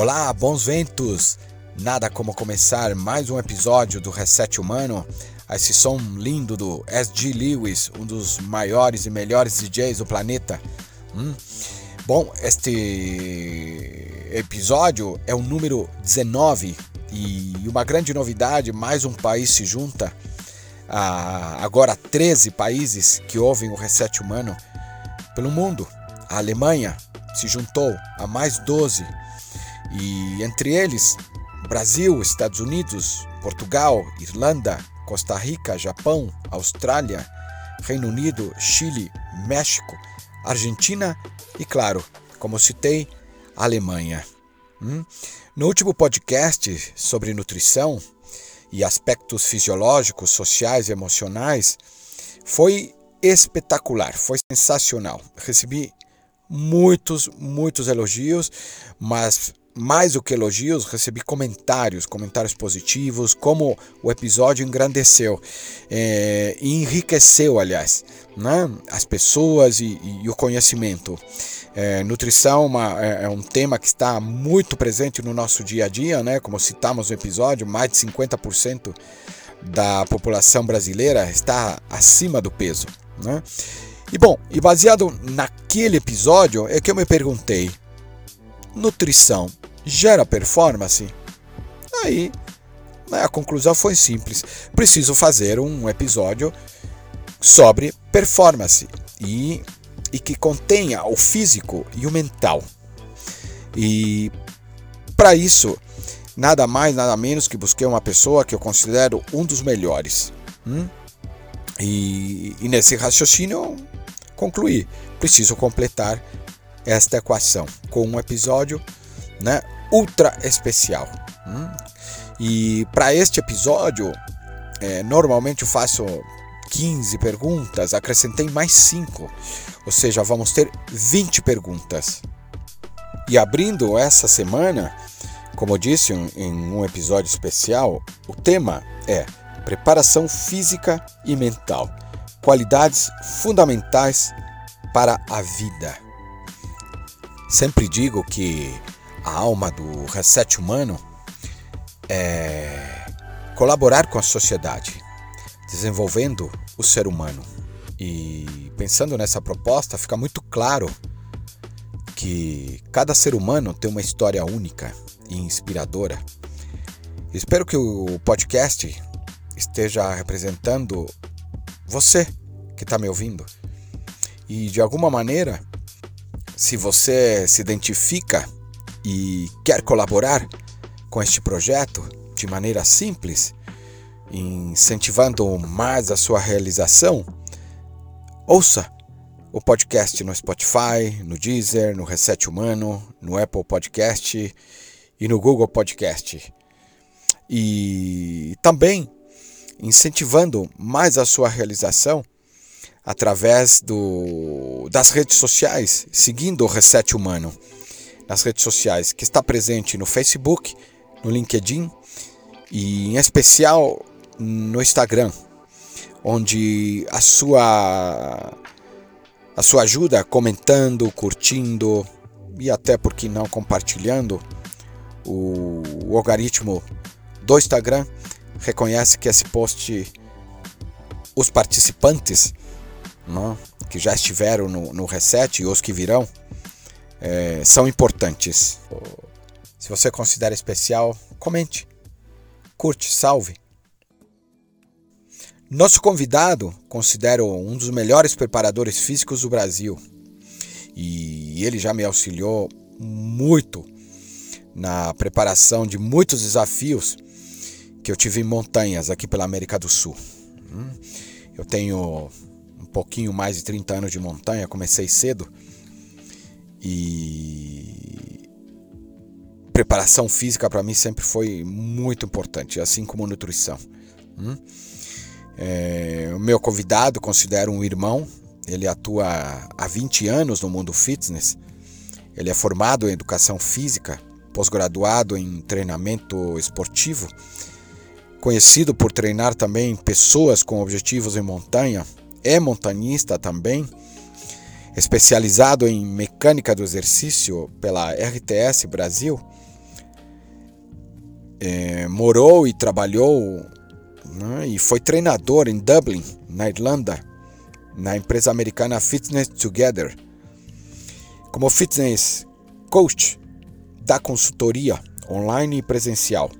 Olá, bons ventos! Nada como começar mais um episódio do Reset Humano. Esse som lindo do S.G. Lewis, um dos maiores e melhores DJs do planeta. Hum? Bom, este episódio é o número 19 e uma grande novidade: mais um país se junta. A agora 13 países que ouvem o Reset Humano pelo mundo. A Alemanha se juntou a mais 12 e entre eles Brasil, Estados Unidos, Portugal, Irlanda, Costa Rica, Japão, Austrália, Reino Unido, Chile, México, Argentina e, claro, como citei, Alemanha. Hum? No último podcast sobre nutrição e aspectos fisiológicos, sociais e emocionais, foi espetacular, foi sensacional. Recebi muitos, muitos elogios, mas mais do que elogios, recebi comentários, comentários positivos, como o episódio engrandeceu é, e enriqueceu, aliás, né, as pessoas e, e o conhecimento. É, nutrição uma, é, é, um tema que está muito presente no nosso dia a dia, né? como citamos no episódio, mais de 50% da população brasileira está acima do peso. Né? E bom, e baseado naquele episódio é que eu me perguntei: nutrição gera performance? Aí né, a conclusão foi simples: preciso fazer um episódio sobre performance e, e que contenha o físico e o mental. E para isso, nada mais, nada menos que busquei uma pessoa que eu considero um dos melhores. Hum? E, e nesse raciocínio, concluí: preciso completar esta equação com um episódio né, ultra especial. Hum? E para este episódio, é, normalmente eu faço 15 perguntas, acrescentei mais 5, ou seja, vamos ter 20 perguntas. E abrindo essa semana, como eu disse em um episódio especial, o tema é preparação física e mental, qualidades fundamentais para a vida. Sempre digo que a alma do reset humano é colaborar com a sociedade, desenvolvendo o ser humano. E pensando nessa proposta, fica muito claro que cada ser humano tem uma história única e inspiradora. Espero que o podcast esteja representando você que está me ouvindo. E de alguma maneira, se você se identifica e quer colaborar com este projeto de maneira simples, incentivando mais a sua realização, ouça o podcast no Spotify, no Deezer, no Reset Humano, no Apple Podcast e no Google Podcast. E também incentivando mais a sua realização através do, das redes sociais, seguindo o Reset Humano nas redes sociais, que está presente no Facebook, no LinkedIn e em especial no Instagram, onde a sua a sua ajuda comentando, curtindo e até por que não compartilhando o, o algoritmo do Instagram reconhece que esse post os participantes não, que já estiveram no, no reset e os que virão é, são importantes. Se você considera especial, comente, curte, salve. Nosso convidado considero um dos melhores preparadores físicos do Brasil e ele já me auxiliou muito na preparação de muitos desafios que eu tive em montanhas aqui pela América do Sul. Hum? Eu tenho um pouquinho mais de 30 anos de montanha, comecei cedo e preparação física para mim sempre foi muito importante, assim como nutrição. Hum? É, o meu convidado considero um irmão, ele atua há 20 anos no mundo fitness, ele é formado em educação física, pós-graduado em treinamento esportivo, conhecido por treinar também pessoas com objetivos em montanha, é montanhista também especializado em mecânica do exercício pela RTS Brasil, é, morou e trabalhou né, e foi treinador em Dublin, na Irlanda, na empresa americana Fitness Together. Como fitness coach, dá consultoria online e presencial.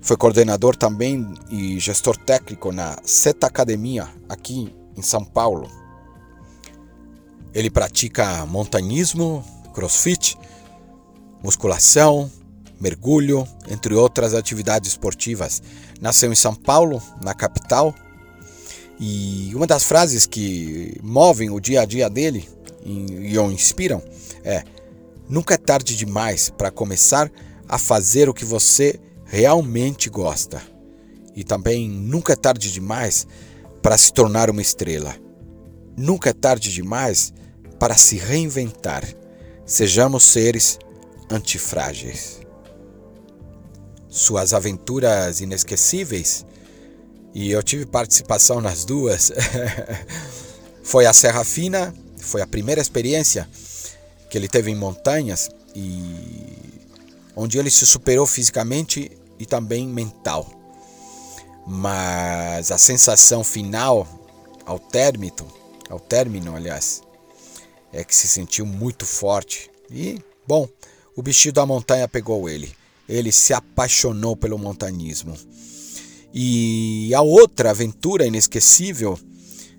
Foi coordenador também e gestor técnico na Seta Academia, aqui em São Paulo. Ele pratica montanismo, crossfit, musculação, mergulho, entre outras atividades esportivas. Nasceu em São Paulo, na capital, e uma das frases que movem o dia a dia dele e o inspiram é: Nunca é tarde demais para começar a fazer o que você realmente gosta. E também nunca é tarde demais para se tornar uma estrela. Nunca é tarde demais para se reinventar. Sejamos seres antifrágeis. Suas aventuras inesquecíveis, e eu tive participação nas duas, foi a Serra Fina, foi a primeira experiência que ele teve em montanhas e onde ele se superou fisicamente e também mental. Mas a sensação final ao término, ao término, aliás, é que se sentiu muito forte. E, bom, o bichinho da montanha pegou ele. Ele se apaixonou pelo montanismo. E a outra aventura inesquecível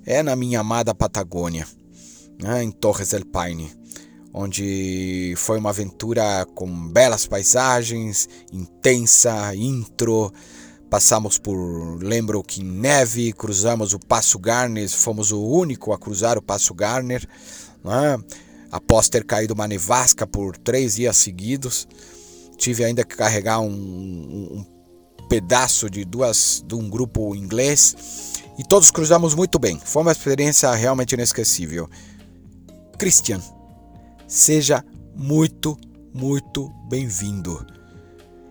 é na minha amada Patagônia, né, em Torres del Paine onde foi uma aventura com belas paisagens, intensa, intro. Passamos por, lembro que neve, cruzamos o Passo Garner, fomos o único a cruzar o Passo Garner, né? após ter caído uma nevasca por três dias seguidos. Tive ainda que carregar um, um, um pedaço de duas de um grupo inglês e todos cruzamos muito bem. Foi uma experiência realmente inesquecível. Christian, Seja muito, muito bem-vindo.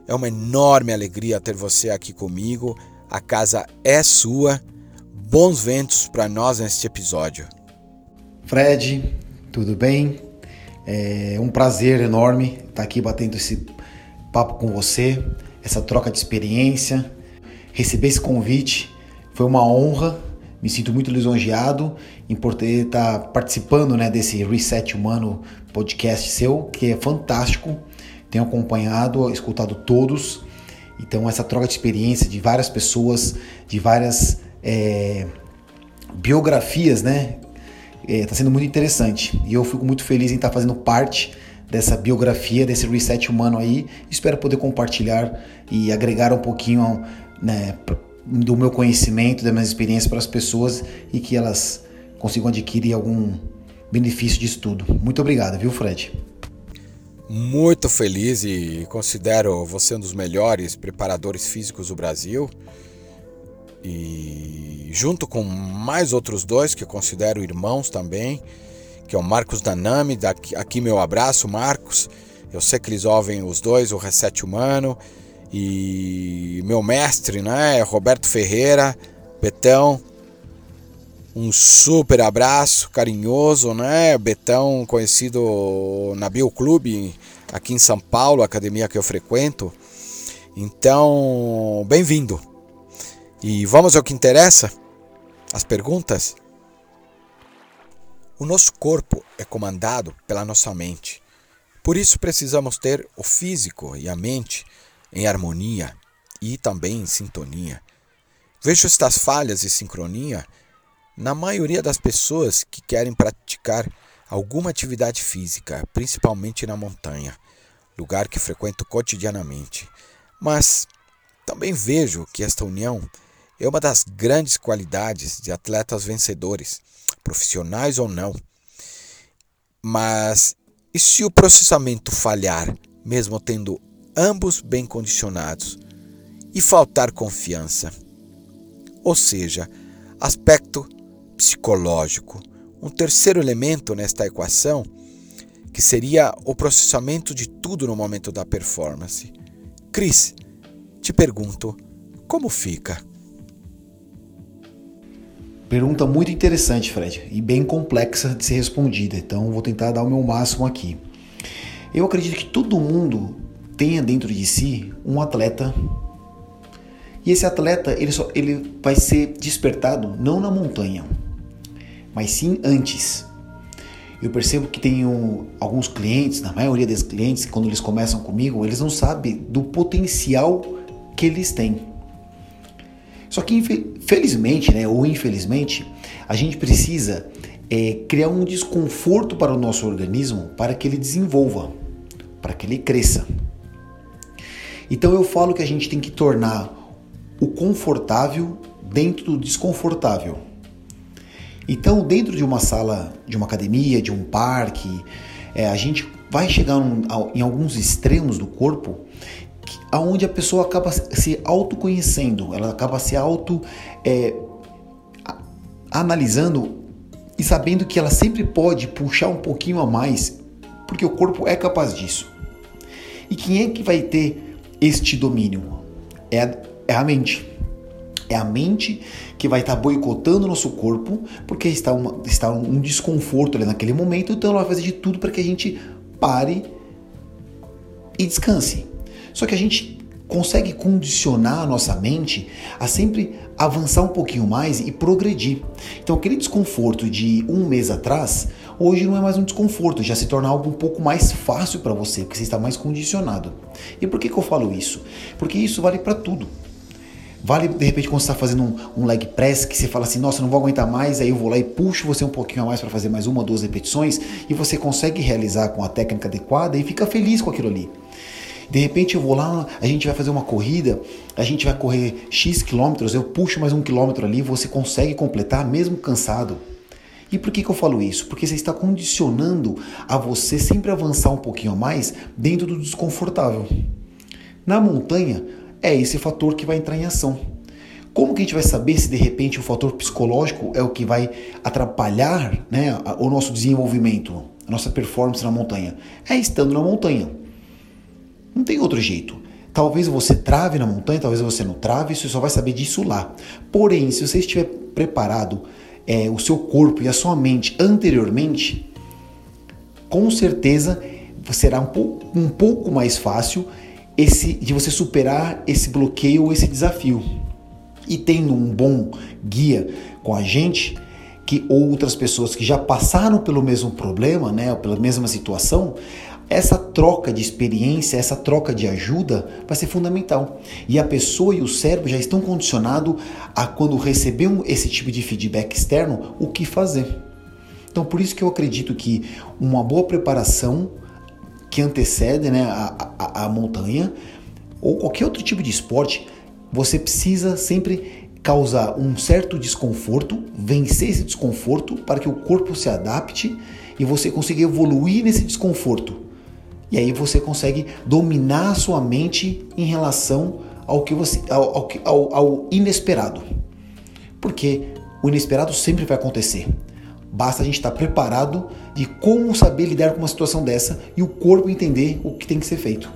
É uma enorme alegria ter você aqui comigo. A casa é sua. Bons ventos para nós neste episódio. Fred, tudo bem? É um prazer enorme estar aqui batendo esse papo com você, essa troca de experiência. Receber esse convite foi uma honra me sinto muito lisonjeado em poder estar participando né, desse Reset Humano podcast seu, que é fantástico. Tenho acompanhado, escutado todos. Então, essa troca de experiência de várias pessoas, de várias é, biografias, né? Está é, sendo muito interessante. E eu fico muito feliz em estar fazendo parte dessa biografia, desse reset humano aí. Espero poder compartilhar e agregar um pouquinho né, do meu conhecimento, das minhas experiências para as pessoas e que elas consigam adquirir algum benefício disso tudo. Muito obrigado, viu, Fred? Muito feliz e considero você um dos melhores preparadores físicos do Brasil. E junto com mais outros dois que eu considero irmãos também, que é o Marcos Danami, daqui, aqui meu abraço, Marcos. Eu sei que eles ouvem os dois, o Reset Humano e meu mestre, né, Roberto Ferreira, Betão. Um super abraço carinhoso, né? Betão, conhecido na Bio Clube, aqui em São Paulo, academia que eu frequento. Então, bem-vindo. E vamos ao que interessa? As perguntas? O nosso corpo é comandado pela nossa mente. Por isso precisamos ter o físico e a mente em harmonia e também em sintonia. Vejo estas falhas de sincronia na maioria das pessoas que querem praticar alguma atividade física, principalmente na montanha, lugar que frequento cotidianamente. Mas também vejo que esta união é uma das grandes qualidades de atletas vencedores, profissionais ou não. Mas e se o processamento falhar, mesmo tendo ambos bem condicionados, e faltar confiança. Ou seja, aspecto psicológico. Um terceiro elemento nesta equação, que seria o processamento de tudo no momento da performance. Cris, te pergunto, como fica? Pergunta muito interessante, Fred, e bem complexa de ser respondida, então vou tentar dar o meu máximo aqui. Eu acredito que todo mundo tenha dentro de si um atleta. E esse atleta ele, só, ele vai ser despertado não na montanha, mas sim antes. Eu percebo que tenho alguns clientes, na maioria dos clientes, quando eles começam comigo, eles não sabem do potencial que eles têm. Só que felizmente, né, ou infelizmente, a gente precisa é, criar um desconforto para o nosso organismo para que ele desenvolva, para que ele cresça. Então eu falo que a gente tem que tornar o confortável dentro do desconfortável. Então, dentro de uma sala, de uma academia, de um parque, é, a gente vai chegar num, em alguns extremos do corpo aonde a pessoa acaba se autoconhecendo, ela acaba se auto é, analisando e sabendo que ela sempre pode puxar um pouquinho a mais, porque o corpo é capaz disso. E quem é que vai ter este domínio? É a, é a mente. É a mente que vai estar tá boicotando o nosso corpo, porque está, uma, está um desconforto ali naquele momento, então ela vai fazer de tudo para que a gente pare e descanse. Só que a gente consegue condicionar a nossa mente a sempre avançar um pouquinho mais e progredir. Então, aquele desconforto de um mês atrás, hoje não é mais um desconforto, já se torna algo um pouco mais fácil para você, porque você está mais condicionado. E por que, que eu falo isso? Porque isso vale para tudo. Vale de repente quando você está fazendo um, um, leg press que você fala assim, nossa, não vou aguentar mais, aí eu vou lá e puxo você um pouquinho a mais para fazer mais uma, duas repetições e você consegue realizar com a técnica adequada e fica feliz com aquilo ali. De repente eu vou lá, a gente vai fazer uma corrida, a gente vai correr X quilômetros, eu puxo mais um quilômetro ali, você consegue completar mesmo cansado. E por que, que eu falo isso? Porque você está condicionando a você sempre avançar um pouquinho a mais dentro do desconfortável. Na montanha, é esse fator que vai entrar em ação. Como que a gente vai saber se de repente o fator psicológico é o que vai atrapalhar né, o nosso desenvolvimento, a nossa performance na montanha? É estando na montanha. Não tem outro jeito. Talvez você trave na montanha, talvez você não trave, você só vai saber disso lá. Porém, se você estiver preparado, é, o seu corpo e a sua mente anteriormente, com certeza será um pouco, um pouco mais fácil esse, de você superar esse bloqueio ou esse desafio. E tendo um bom guia com a gente, que outras pessoas que já passaram pelo mesmo problema, né, pela mesma situação, essa troca de experiência, essa troca de ajuda vai ser fundamental. E a pessoa e o cérebro já estão condicionados a quando receber esse tipo de feedback externo, o que fazer. Então, por isso que eu acredito que uma boa preparação que antecede né, a, a, a montanha ou qualquer outro tipo de esporte, você precisa sempre causar um certo desconforto, vencer esse desconforto para que o corpo se adapte e você consiga evoluir nesse desconforto. E aí você consegue dominar a sua mente em relação ao que você ao, ao, ao inesperado. Porque o inesperado sempre vai acontecer. Basta a gente estar preparado de como saber lidar com uma situação dessa e o corpo entender o que tem que ser feito.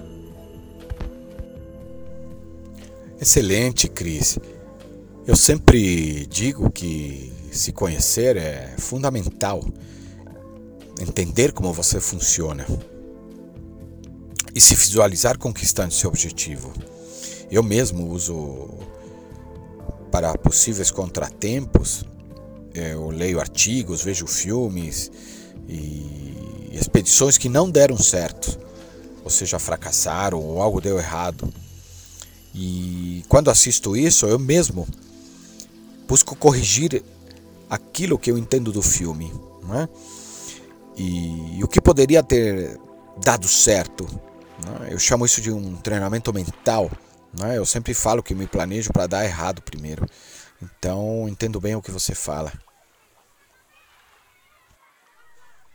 Excelente, Cris. Eu sempre digo que se conhecer é fundamental. Entender como você funciona e se visualizar conquistando seu objetivo. Eu mesmo uso para possíveis contratempos, é, eu leio artigos, vejo filmes e expedições que não deram certo, ou seja, fracassaram ou algo deu errado. E quando assisto isso, eu mesmo busco corrigir aquilo que eu entendo do filme, né? E, e o que poderia ter dado certo? Eu chamo isso de um treinamento mental. Né? Eu sempre falo que me planejo para dar errado primeiro. Então, entendo bem o que você fala.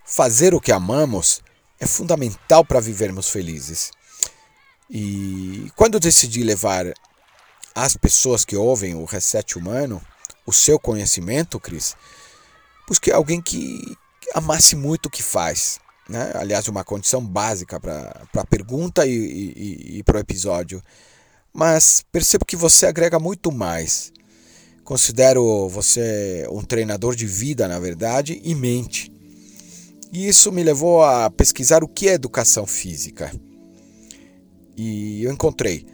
Fazer o que amamos é fundamental para vivermos felizes. E quando decidi levar às pessoas que ouvem o Reset Humano o seu conhecimento, Cris, busquei alguém que amasse muito o que faz, né? aliás, uma condição básica para a pergunta e, e, e para o episódio. Mas percebo que você agrega muito mais. Considero você um treinador de vida, na verdade, e mente. E isso me levou a pesquisar o que é educação física. e eu encontrei.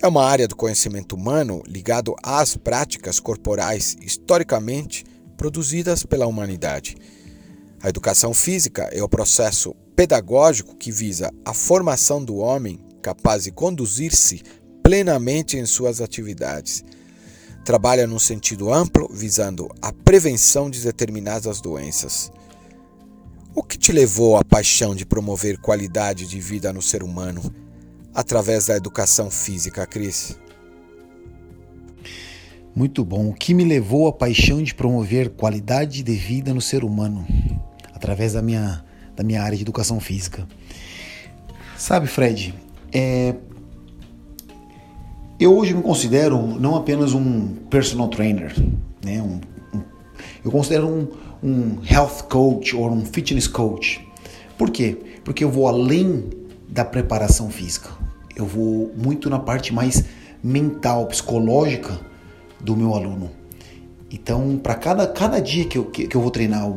É uma área do conhecimento humano ligado às práticas corporais historicamente produzidas pela humanidade. A educação física é o processo pedagógico que visa a formação do homem capaz de conduzir-se plenamente em suas atividades. Trabalha num sentido amplo, visando a prevenção de determinadas doenças. O que te levou à paixão de promover qualidade de vida no ser humano através da educação física, Cris? Muito bom. O que me levou à paixão de promover qualidade de vida no ser humano através da minha, da minha área de educação física? Sabe, Fred, é... eu hoje me considero não apenas um personal trainer, né? Um, um... eu considero um, um health coach ou um fitness coach. Por quê? Porque eu vou além da preparação física. Eu vou muito na parte mais mental, psicológica do meu aluno. Então, para cada, cada dia que eu, que, que eu vou treinar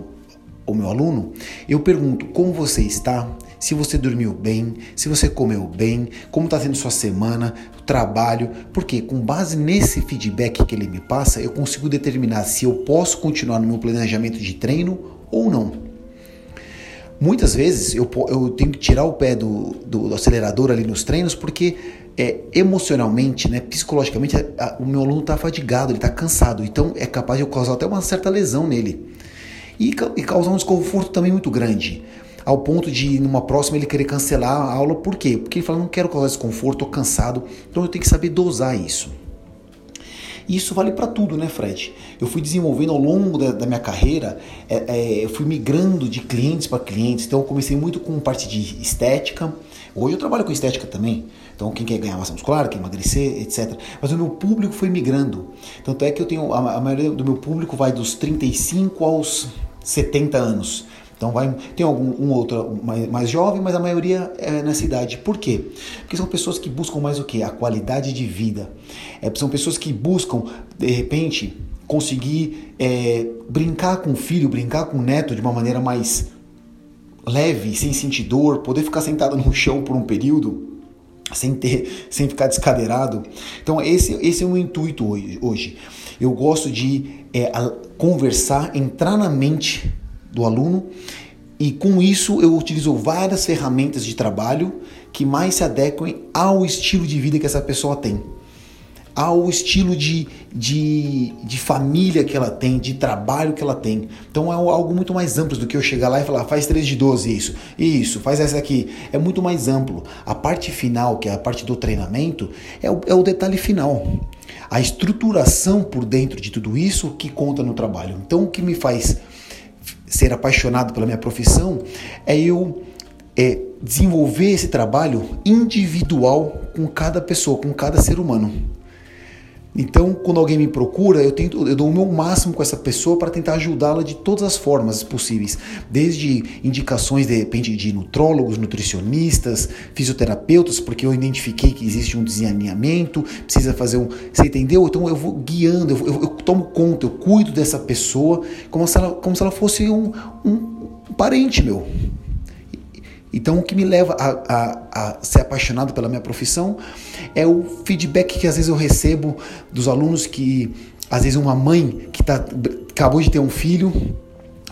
o meu aluno, eu pergunto como você está, se você dormiu bem, se você comeu bem, como está sendo sua semana, trabalho, porque com base nesse feedback que ele me passa, eu consigo determinar se eu posso continuar no meu planejamento de treino ou não. Muitas vezes eu, eu tenho que tirar o pé do, do, do acelerador ali nos treinos porque é, emocionalmente, né, psicologicamente, a, a, o meu aluno está fadigado, ele está cansado, então é capaz de eu causar até uma certa lesão nele e, e causar um desconforto também muito grande ao ponto de numa próxima ele querer cancelar a aula, por quê? Porque ele fala, não quero causar desconforto, estou cansado, então eu tenho que saber dosar isso. E isso vale para tudo, né, Fred? Eu fui desenvolvendo ao longo da, da minha carreira, é, é, eu fui migrando de clientes para clientes. Então, eu comecei muito com parte de estética. Hoje eu trabalho com estética também. Então, quem quer ganhar massa muscular, quer emagrecer, etc. Mas o meu público foi migrando. Tanto é que eu tenho a, a maioria do meu público vai dos 35 aos 70 anos. Então vai, tem algum um outro mais, mais, jovem, mas a maioria é nessa idade. Por quê? Porque são pessoas que buscam mais o que? A qualidade de vida. É, são pessoas que buscam, de repente, conseguir é, brincar com o filho, brincar com o neto de uma maneira mais leve, sem sentir dor, poder ficar sentado no chão por um período sem ter, sem ficar descadeirado. Então esse, esse é o meu intuito hoje. hoje. Eu gosto de é, conversar, entrar na mente do aluno e com isso eu utilizo várias ferramentas de trabalho que mais se adequem ao estilo de vida que essa pessoa tem, ao estilo de, de, de família que ela tem, de trabalho que ela tem. Então é algo muito mais amplo do que eu chegar lá e falar, faz 3 de 12 isso, isso, faz essa aqui. É muito mais amplo. A parte final, que é a parte do treinamento, é o, é o detalhe final. A estruturação por dentro de tudo isso que conta no trabalho. Então o que me faz ser apaixonado pela minha profissão é eu é, desenvolver esse trabalho individual com cada pessoa, com cada ser humano. Então, quando alguém me procura, eu, tento, eu dou o meu máximo com essa pessoa para tentar ajudá-la de todas as formas possíveis, desde indicações de repente de nutrólogos, nutricionistas, fisioterapeutas, porque eu identifiquei que existe um desalinhamento, precisa fazer um, você entendeu? Então eu vou guiando, eu, eu, eu tomo conta, eu cuido dessa pessoa como se ela, como se ela fosse um, um parente meu. Então, o que me leva a, a, a, ser apaixonado pela minha profissão é o feedback que às vezes eu recebo dos alunos que, às vezes, uma mãe que tá, acabou de ter um filho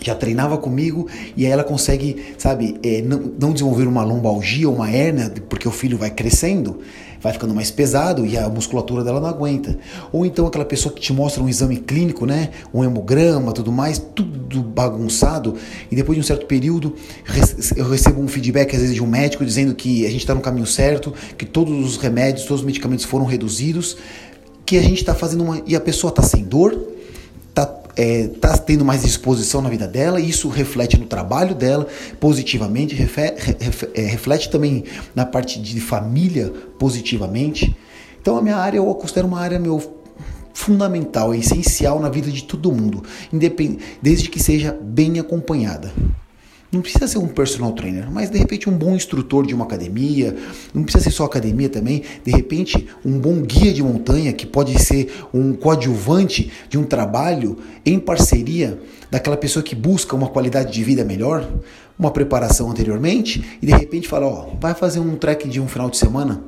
já treinava comigo e aí ela consegue, sabe, é, não, não, desenvolver uma lombalgia ou uma hérnia porque o filho vai crescendo, vai ficando mais pesado e a musculatura dela não aguenta. Ou então aquela pessoa que te mostra um exame clínico, né, um hemograma, tudo mais, tudo bagunçado e depois de um certo período eu recebo um feedback às vezes de um médico dizendo que a gente está no caminho certo, que todos os remédios, todos os medicamentos foram reduzidos, que a gente está fazendo uma e a pessoa está sem dor está é, tendo mais disposição na vida dela, e isso reflete no trabalho dela positivamente, é, reflete também na parte de família positivamente. Então a minha área eu considero uma área meu fundamental, essencial na vida de todo mundo, desde que seja bem acompanhada. Não precisa ser um personal trainer, mas de repente um bom instrutor de uma academia, não precisa ser só academia também, de repente um bom guia de montanha que pode ser um coadjuvante de um trabalho em parceria daquela pessoa que busca uma qualidade de vida melhor, uma preparação anteriormente e de repente fala, ó, vai fazer um trek de um final de semana,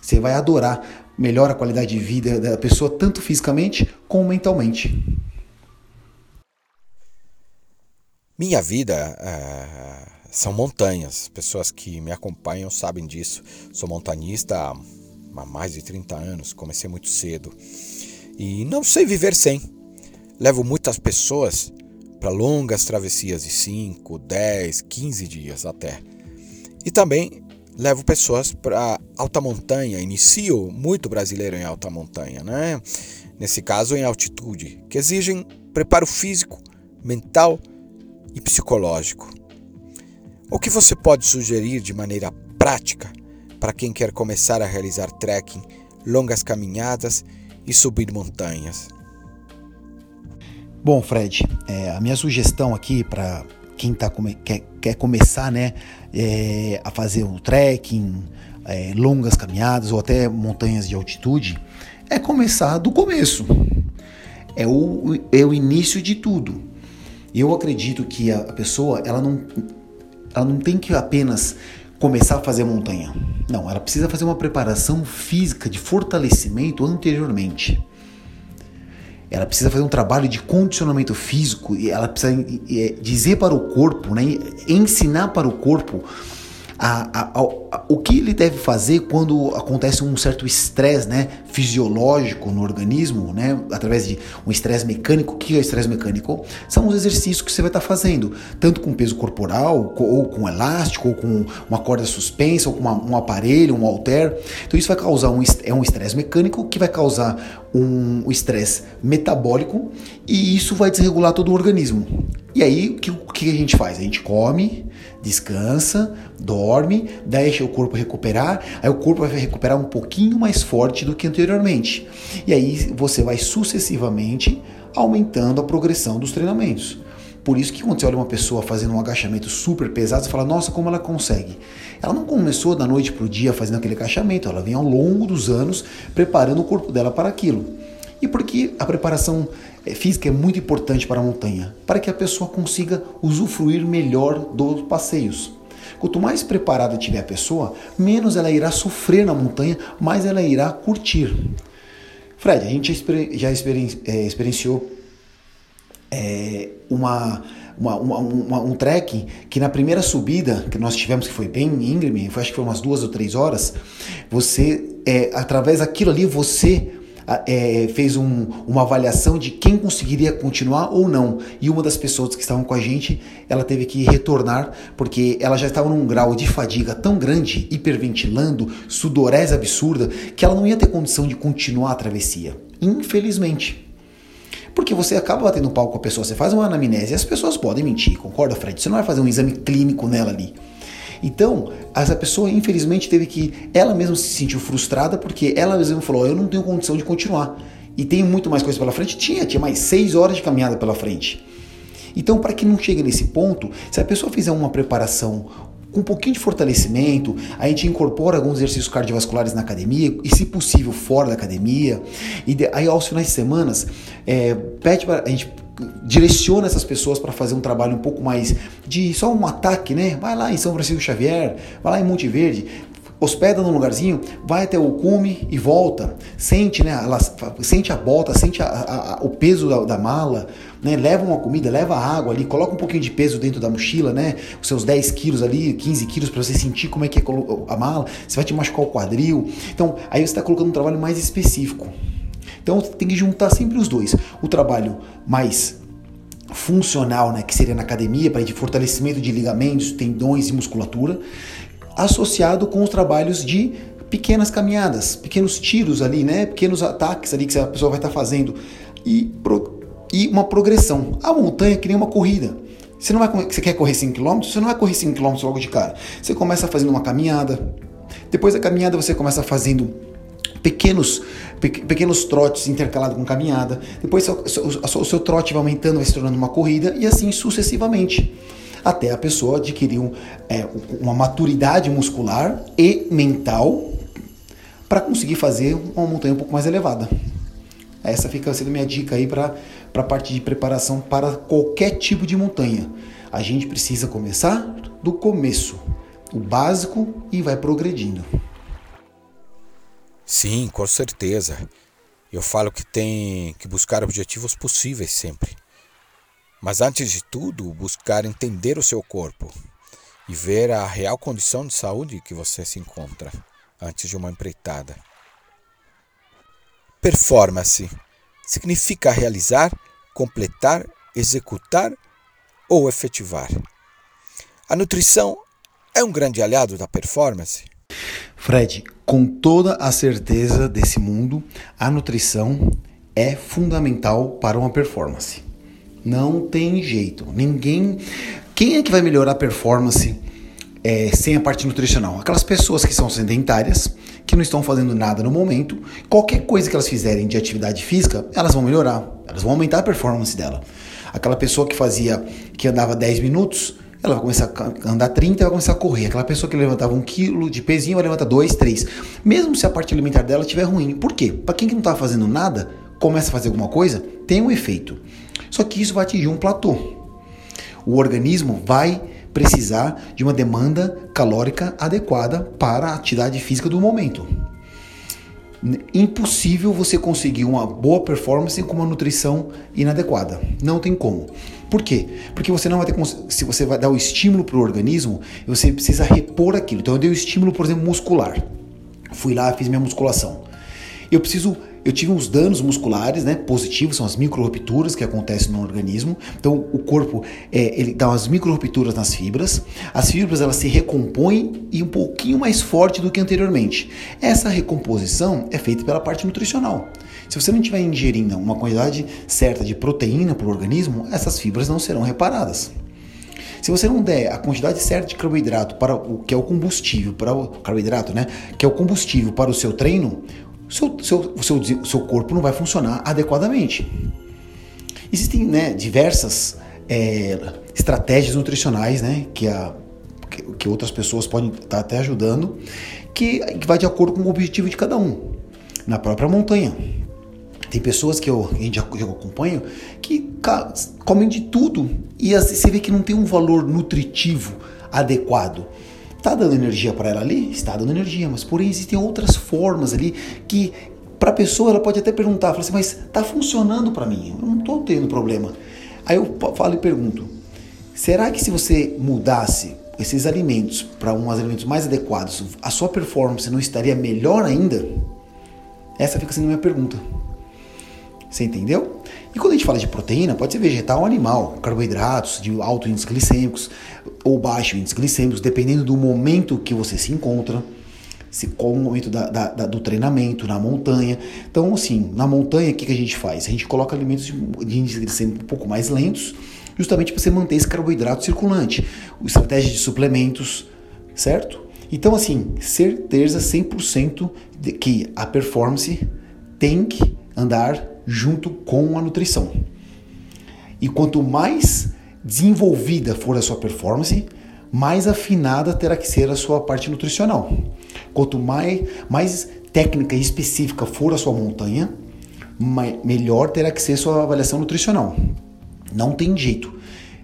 você vai adorar, melhora a qualidade de vida da pessoa tanto fisicamente como mentalmente. Minha vida é, são montanhas. Pessoas que me acompanham sabem disso. Sou montanhista há mais de 30 anos, comecei muito cedo. E não sei viver sem. Levo muitas pessoas para longas travessias de 5, 10, 15 dias até. E também levo pessoas para alta montanha. Inicio muito brasileiro em alta montanha, né? Nesse caso, em altitude, que exigem preparo físico, mental e psicológico. O que você pode sugerir de maneira prática para quem quer começar a realizar trekking, longas caminhadas e subir montanhas? Bom, Fred, é, a minha sugestão aqui para quem tá come quer, quer começar né, é, a fazer o trekking, é, longas caminhadas ou até montanhas de altitude, é começar do começo. É o, é o início de tudo. Eu acredito que a pessoa ela não, ela não tem que apenas começar a fazer montanha. Não, ela precisa fazer uma preparação física de fortalecimento anteriormente. Ela precisa fazer um trabalho de condicionamento físico e ela precisa dizer para o corpo, né, ensinar para o corpo a, a, a, o que ele deve fazer quando acontece um certo estresse né, fisiológico no organismo, né, através de um estresse mecânico. O que é estresse mecânico? São os exercícios que você vai estar fazendo, tanto com peso corporal, ou com elástico, ou com uma corda suspensa, ou com uma, um aparelho, um halter. Então isso vai causar um, é um estresse mecânico que vai causar um estresse metabólico e isso vai desregular todo o organismo. E aí o que, que a gente faz? A gente come, descansa, dorme, deixa o corpo recuperar, aí o corpo vai recuperar um pouquinho mais forte do que anteriormente. E aí você vai sucessivamente aumentando a progressão dos treinamentos. Por isso que quando você olha uma pessoa fazendo um agachamento super pesado, você fala, nossa, como ela consegue. Ela não começou da noite para o dia fazendo aquele agachamento, ela vem ao longo dos anos preparando o corpo dela para aquilo. E porque a preparação física é muito importante para a montanha, para que a pessoa consiga usufruir melhor dos passeios. Quanto mais preparada tiver a pessoa, menos ela irá sofrer na montanha, mais ela irá curtir. Fred, a gente já eh, experienciou é, uma, uma, uma, um trek que na primeira subida que nós tivemos, que foi bem íngreme, acho que foi umas duas ou três horas, você, é, através daquilo ali, você é, fez um, uma avaliação de quem conseguiria continuar ou não. E uma das pessoas que estavam com a gente, ela teve que retornar porque ela já estava num grau de fadiga tão grande, hiperventilando, sudorese absurda, que ela não ia ter condição de continuar a travessia. Infelizmente. Porque você acaba batendo palco com a pessoa, você faz uma anamnese e as pessoas podem mentir, concorda, Fred? Você não vai fazer um exame clínico nela ali. Então, essa pessoa infelizmente teve que, ela mesma se sentiu frustrada porque ela mesma falou: Eu não tenho condição de continuar. E tem muito mais coisa pela frente? Tinha, tinha mais seis horas de caminhada pela frente. Então, para que não chegue nesse ponto, se a pessoa fizer uma preparação com um pouquinho de fortalecimento, a gente incorpora alguns exercícios cardiovasculares na academia e, se possível, fora da academia. E aí, aos finais de semana, é, pede para a gente direciona essas pessoas para fazer um trabalho um pouco mais de só um ataque, né? Vai lá em São Francisco Xavier, vai lá em Monte Verde, hospeda num lugarzinho, vai até o cume e volta. Sente, né? Ela, sente a bota, sente a, a, a, o peso da, da, mala, né? Leva uma comida, leva água ali, coloca um pouquinho de peso dentro da mochila, né? Os seus 10 quilos ali, 15 quilos para você sentir como é que é a mala. Você vai te machucar o quadril. Então, aí você está colocando um trabalho mais específico. Então, tem que juntar sempre os dois. O trabalho mais funcional, né, que seria na academia, para de fortalecimento de ligamentos, tendões e musculatura, associado com os trabalhos de pequenas caminhadas, pequenos tiros ali, né? Pequenos ataques ali que a pessoa vai estar fazendo e, pro, e uma progressão. A montanha é que nem uma corrida. Você não vai você quer correr 5 km, você não vai correr 5 km logo de cara. Você começa fazendo uma caminhada. Depois da caminhada você começa fazendo pequenos pequenos trotes intercalados com caminhada. Depois o seu, o seu trote vai aumentando, vai se tornando uma corrida e assim sucessivamente até a pessoa adquirir um, é, uma maturidade muscular e mental para conseguir fazer uma montanha um pouco mais elevada. Essa fica sendo minha dica aí para a parte de preparação para qualquer tipo de montanha. A gente precisa começar do começo, o básico e vai progredindo. Sim, com certeza. Eu falo que tem que buscar objetivos possíveis sempre. Mas antes de tudo, buscar entender o seu corpo e ver a real condição de saúde que você se encontra antes de uma empreitada. Performance significa realizar, completar, executar ou efetivar. A nutrição é um grande aliado da performance? Fred, com toda a certeza desse mundo, a nutrição é fundamental para uma performance. Não tem jeito. Ninguém. Quem é que vai melhorar a performance é, sem a parte nutricional? Aquelas pessoas que são sedentárias, que não estão fazendo nada no momento, qualquer coisa que elas fizerem de atividade física, elas vão melhorar, elas vão aumentar a performance dela. Aquela pessoa que fazia, que andava 10 minutos, ela vai começar a andar 30 e vai começar a correr. Aquela pessoa que levantava um quilo de pezinho vai levantar 2, 3. Mesmo se a parte alimentar dela estiver ruim. Por quê? Para quem que não está fazendo nada, começa a fazer alguma coisa, tem um efeito. Só que isso vai atingir um platô. O organismo vai precisar de uma demanda calórica adequada para a atividade física do momento. Impossível você conseguir uma boa performance com uma nutrição inadequada. Não tem como. Por quê? Porque você não vai ter. Se você vai dar o estímulo para o organismo, você precisa repor aquilo. Então eu dei o estímulo, por exemplo, muscular. Fui lá, fiz minha musculação. Eu preciso eu tive uns danos musculares, né, positivos, são as micro-rupturas que acontecem no organismo. Então, o corpo, é, ele dá umas micro-rupturas nas fibras. As fibras, elas se recompõem e um pouquinho mais forte do que anteriormente. Essa recomposição é feita pela parte nutricional. Se você não estiver ingerindo uma quantidade certa de proteína para o organismo, essas fibras não serão reparadas. Se você não der a quantidade certa de carboidrato para o que é o combustível, para o carboidrato, né, que é o combustível para o seu treino, seu, seu, seu, seu corpo não vai funcionar adequadamente. Existem né, diversas é, estratégias nutricionais né, que, a, que, que, outras pessoas podem estar até ajudando, que, que vai de acordo com o objetivo de cada um. Na própria montanha. Tem pessoas que eu, já, já acompanho que comem de tudo e você vê que não tem um valor nutritivo adequado. Está dando energia para ela ali? Está dando energia, mas porém existem outras formas ali que para a pessoa ela pode até perguntar, fala assim, mas está funcionando para mim, eu não estou tendo problema. Aí eu falo e pergunto, será que se você mudasse esses alimentos para uns alimentos mais adequados, a sua performance não estaria melhor ainda? Essa fica sendo a minha pergunta. Você entendeu? E quando a gente fala de proteína, pode ser vegetal ou animal, carboidratos de alto índice glicêmicos ou baixo índice glicêmicos, dependendo do momento que você se encontra, se qual o momento da, da, da, do treinamento, na montanha. Então, assim, na montanha, o que, que a gente faz? A gente coloca alimentos de, de índice glicêmico um pouco mais lentos, justamente para você manter esse carboidrato circulante. Estratégia de suplementos, certo? Então, assim, certeza 100% de que a performance tem que andar junto com a nutrição. E quanto mais desenvolvida for a sua performance, mais afinada terá que ser a sua parte nutricional. Quanto mais, mais técnica e específica for a sua montanha, melhor terá que ser a sua avaliação nutricional. Não tem jeito.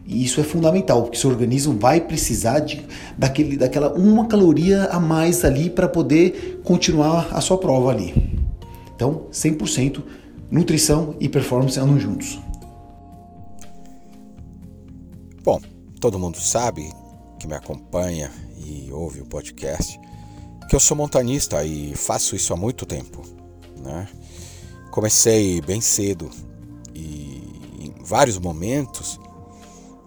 E isso é fundamental, porque seu organismo vai precisar de, daquele, daquela uma caloria a mais ali para poder continuar a sua prova ali. Então, 100% nutrição e performance andam juntos. Bom, todo mundo sabe que me acompanha e ouve o podcast que eu sou montanista e faço isso há muito tempo. Né? Comecei bem cedo e em vários momentos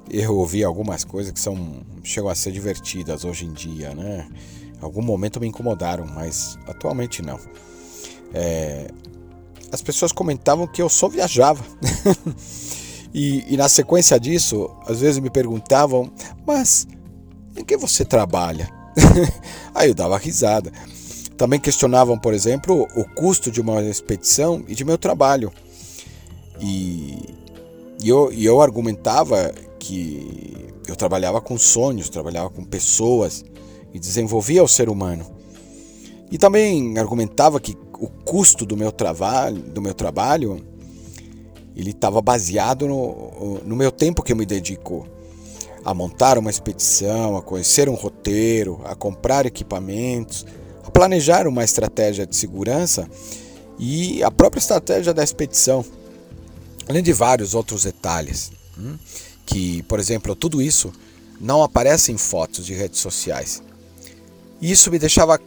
eu ouvi algumas coisas que são chegam a ser divertidas hoje em dia, né? Algum momento me incomodaram, mas atualmente não. É, as pessoas comentavam que eu só viajava. e, e, na sequência disso, às vezes me perguntavam, mas em que você trabalha? Aí eu dava risada. Também questionavam, por exemplo, o custo de uma expedição e de meu trabalho. E, e eu, e eu argumentava que eu trabalhava com sonhos, trabalhava com pessoas e desenvolvia o ser humano. E também argumentava que o custo do meu trabalho, do meu trabalho, ele estava baseado no, no meu tempo que eu me dedico a montar uma expedição, a conhecer um roteiro, a comprar equipamentos, a planejar uma estratégia de segurança e a própria estratégia da expedição, além de vários outros detalhes, hum, que, por exemplo, tudo isso não aparece em fotos de redes sociais. Isso me deixava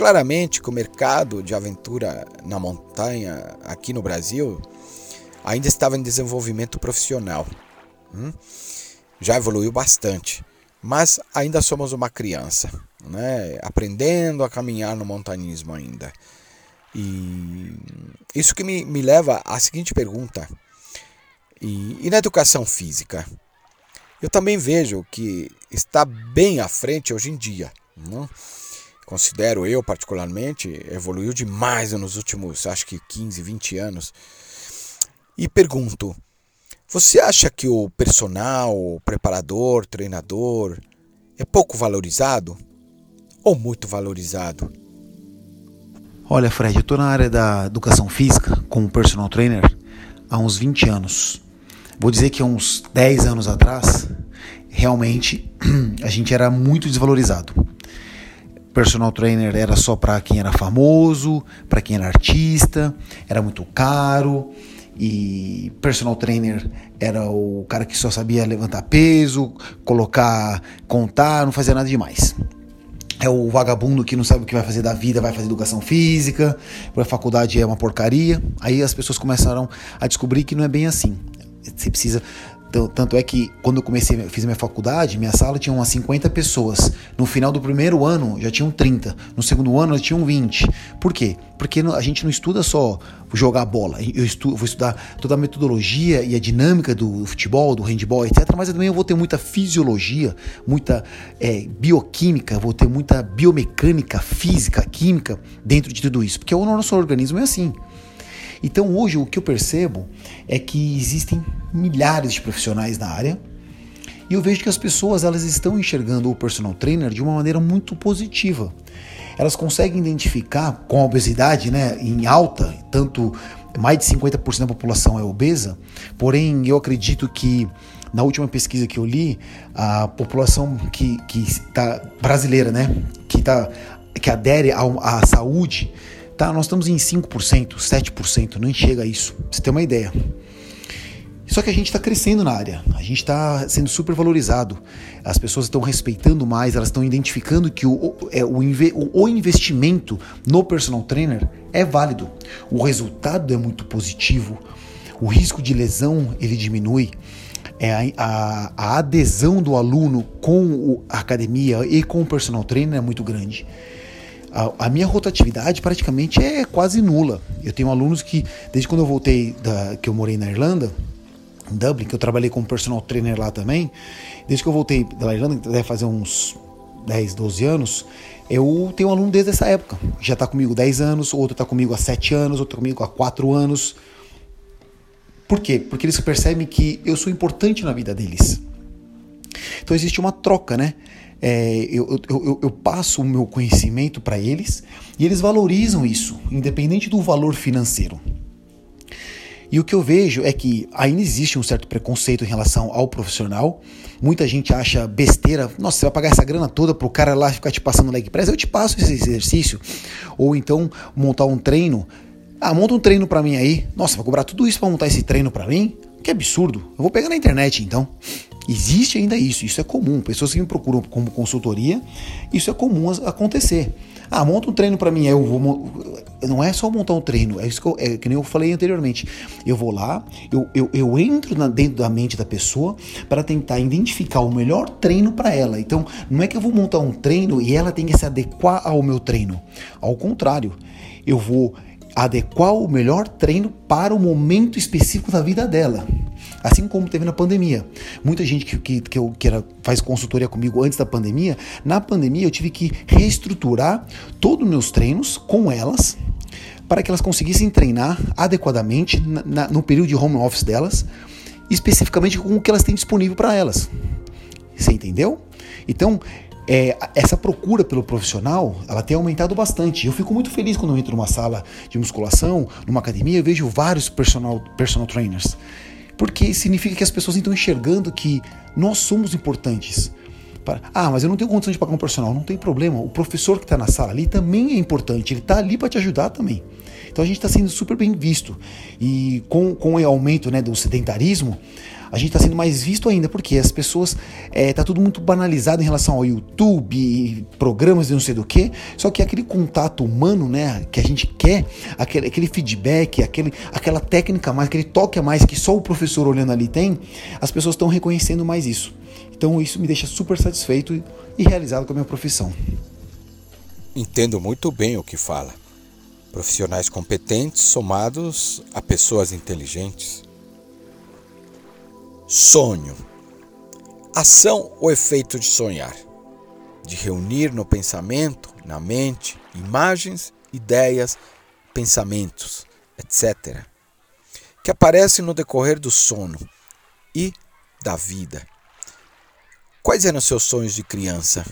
claramente que o mercado de aventura na montanha aqui no Brasil ainda estava em desenvolvimento profissional. Hum? Já evoluiu bastante, mas ainda somos uma criança, né? aprendendo a caminhar no montanismo ainda. E isso que me, me leva à seguinte pergunta: e, e na educação física? Eu também vejo que está bem à frente hoje em dia. Não? Considero eu particularmente, evoluiu demais nos últimos, acho que 15, 20 anos. E pergunto: você acha que o personal, o preparador, treinador é pouco valorizado ou muito valorizado? Olha, Fred, eu estou na área da educação física como personal trainer há uns 20 anos. Vou dizer que há uns 10 anos atrás, realmente a gente era muito desvalorizado personal trainer era só para quem era famoso, para quem era artista, era muito caro. E personal trainer era o cara que só sabia levantar peso, colocar, contar, não fazia nada demais. É o vagabundo que não sabe o que vai fazer da vida, vai fazer educação física, a faculdade é uma porcaria. Aí as pessoas começaram a descobrir que não é bem assim. Você precisa tanto é que quando eu comecei, fiz minha faculdade, minha sala tinha umas 50 pessoas. No final do primeiro ano já tinham 30. No segundo ano já tinham 20. Por quê? Porque a gente não estuda só jogar bola. Eu estudo, vou estudar toda a metodologia e a dinâmica do futebol, do handball, etc. Mas também eu vou ter muita fisiologia, muita é, bioquímica, vou ter muita biomecânica, física, química dentro de tudo isso. Porque o nosso organismo é assim. Então hoje o que eu percebo é que existem milhares de profissionais na área e eu vejo que as pessoas elas estão enxergando o personal trainer de uma maneira muito positiva. Elas conseguem identificar com a obesidade né, em alta, tanto mais de 50% da população é obesa, porém eu acredito que na última pesquisa que eu li, a população que, que está brasileira, né, que, tá, que adere à saúde, Tá, nós estamos em 5%, 7%, não chega a isso. Pra você ter uma ideia. Só que a gente está crescendo na área, a gente está sendo super valorizado, as pessoas estão respeitando mais, elas estão identificando que o, é, o, o investimento no personal trainer é válido, o resultado é muito positivo, o risco de lesão ele diminui, é a, a adesão do aluno com a academia e com o personal trainer é muito grande a, a, minha rotatividade praticamente é quase nula. Eu tenho alunos que, desde quando eu voltei, da, que eu morei na Irlanda, em Dublin, que eu trabalhei como personal trainer lá também, desde que eu voltei da Irlanda, que deve fazer uns 10, 12 anos, eu tenho um aluno desde essa época. Já está comigo 10 anos, outro está comigo há 7 anos, outro comigo há 4 anos. Por quê? Porque eles percebem que eu sou importante na vida deles. Então existe uma troca, né? É, eu, eu, eu, passo o meu conhecimento para eles e eles valorizam isso, independente do valor financeiro. E o que eu vejo é que ainda existe um certo preconceito em relação ao profissional. Muita gente acha besteira, nossa, você vai pagar essa grana toda pro cara lá ficar te passando leg press, eu te passo esse exercício. Ou então montar um treino. Ah, monta um treino para mim aí. Nossa, vai cobrar tudo isso para montar esse treino para mim? Que absurdo. Eu vou pegar na internet então. Existe ainda isso, isso é comum. Pessoas que me procuram como consultoria, isso é comum acontecer. Ah, monta um treino para mim, eu vou. Não é só montar um treino, é isso que, eu, é, que nem eu falei anteriormente. Eu vou lá, eu, eu, eu entro na, dentro da mente da pessoa para tentar identificar o melhor treino para ela. Então, não é que eu vou montar um treino e ela tem que se adequar ao meu treino. Ao contrário, eu vou adequar o melhor treino para o momento específico da vida dela. Assim como teve na pandemia. Muita gente que, que, que, eu, que era, faz consultoria comigo antes da pandemia, na pandemia eu tive que reestruturar todos os meus treinos com elas para que elas conseguissem treinar adequadamente na, na, no período de home office delas especificamente com o que elas têm disponível para elas. Você entendeu? Então, é, essa procura pelo profissional, ela tem aumentado bastante. Eu fico muito feliz quando eu entro numa sala de musculação, numa academia, eu vejo vários personal, personal trainers. Porque significa que as pessoas estão enxergando que nós somos importantes. Ah, mas eu não tenho condição de pagar um profissional. Não tem problema. O professor que está na sala ali também é importante. Ele está ali para te ajudar também. Então a gente está sendo super bem visto. E com, com o aumento né, do sedentarismo, a gente está sendo mais visto ainda, porque as pessoas. É, tá tudo muito banalizado em relação ao YouTube, programas de não sei do que. Só que aquele contato humano, né, que a gente quer, aquele, aquele feedback, aquele, aquela técnica a mais, aquele toque a mais que só o professor olhando ali tem, as pessoas estão reconhecendo mais isso. Então isso me deixa super satisfeito e realizado com a minha profissão. Entendo muito bem o que fala. Profissionais competentes somados a pessoas inteligentes. Sonho. Ação ou efeito de sonhar. De reunir no pensamento, na mente, imagens, ideias, pensamentos, etc. Que aparecem no decorrer do sono e da vida. Quais eram seus sonhos de criança?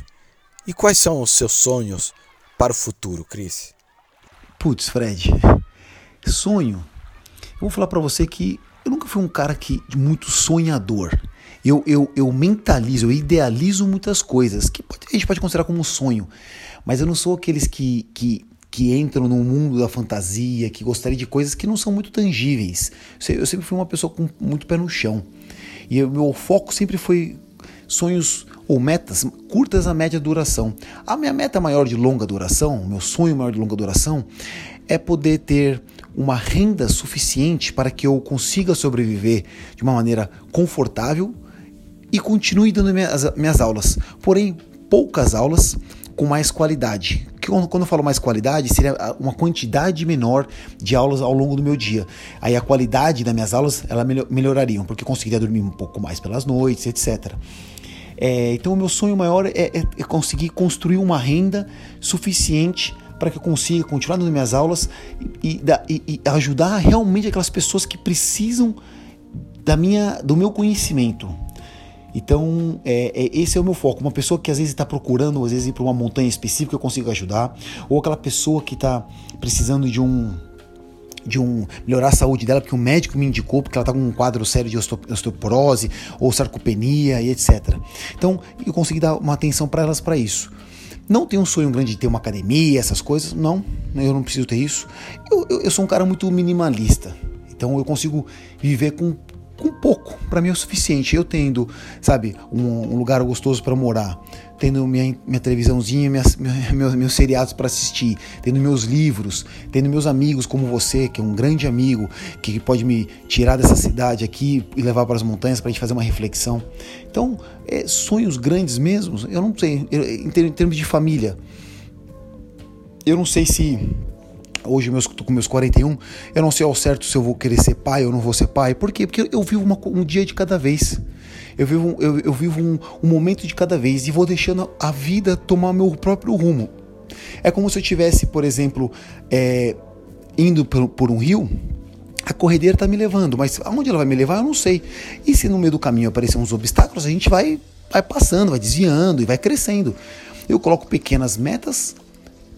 E quais são os seus sonhos para o futuro, Cris? Putz, Fred, sonho. Eu vou falar para você que eu nunca fui um cara que muito sonhador. Eu, eu, eu mentalizo, eu idealizo muitas coisas que a gente pode considerar como um sonho, mas eu não sou aqueles que, que, que entram no mundo da fantasia, que gostaria de coisas que não são muito tangíveis. Eu sempre fui uma pessoa com muito pé no chão. E o meu foco sempre foi sonhos ou metas curtas a média duração. A minha meta maior de longa duração, meu sonho maior de longa duração, é poder ter uma renda suficiente para que eu consiga sobreviver de uma maneira confortável e continue dando minhas, minhas aulas. Porém, poucas aulas com mais qualidade. Quando eu falo mais qualidade, seria uma quantidade menor de aulas ao longo do meu dia. Aí a qualidade das minhas aulas ela melhorariam, porque eu conseguiria dormir um pouco mais pelas noites, etc. É, então, o meu sonho maior é, é, é conseguir construir uma renda suficiente para que eu consiga continuar dando minhas aulas e, e, e, ajudar realmente aquelas pessoas que precisam da minha, do meu conhecimento. Então, é, é, esse é o meu foco. Uma pessoa que às vezes está procurando, às vezes ir para uma montanha específica, eu consigo ajudar. Ou aquela pessoa que está precisando de um de um melhorar a saúde dela porque o médico me indicou porque ela está com um quadro sério de osteoporose ou sarcopenia e etc. Então eu consegui dar uma atenção para elas para isso. Não tenho um sonho grande de ter uma academia, essas coisas, não, eu não preciso ter isso. Eu, eu, eu sou um cara muito minimalista, então eu consigo viver com, com pouco, para mim é o suficiente. Eu tendo, sabe, um, um lugar gostoso para morar, tendo minha, minha televisãozinha, minhas, meus, meus seriados para assistir, tendo meus livros, tendo meus amigos como você, que é um grande amigo, que pode me tirar dessa cidade aqui e levar para as montanhas para a gente fazer uma reflexão. Então, é, sonhos grandes mesmo, eu não sei, eu, em termos de família, eu não sei se hoje meus, com meus 41, eu não sei ao certo se eu vou querer ser pai ou não vou ser pai. Por quê? Porque eu vivo uma, um dia de cada vez. Eu vivo, eu, eu vivo um, um, momento de cada vez e vou deixando a vida tomar meu próprio rumo. É como se eu tivesse, por exemplo, é, indo por, por um rio a corredeira está me levando, mas aonde ela vai me levar eu não sei. E se no meio do caminho aparecer uns obstáculos, a gente vai, vai passando, vai desviando e vai crescendo. Eu coloco pequenas metas,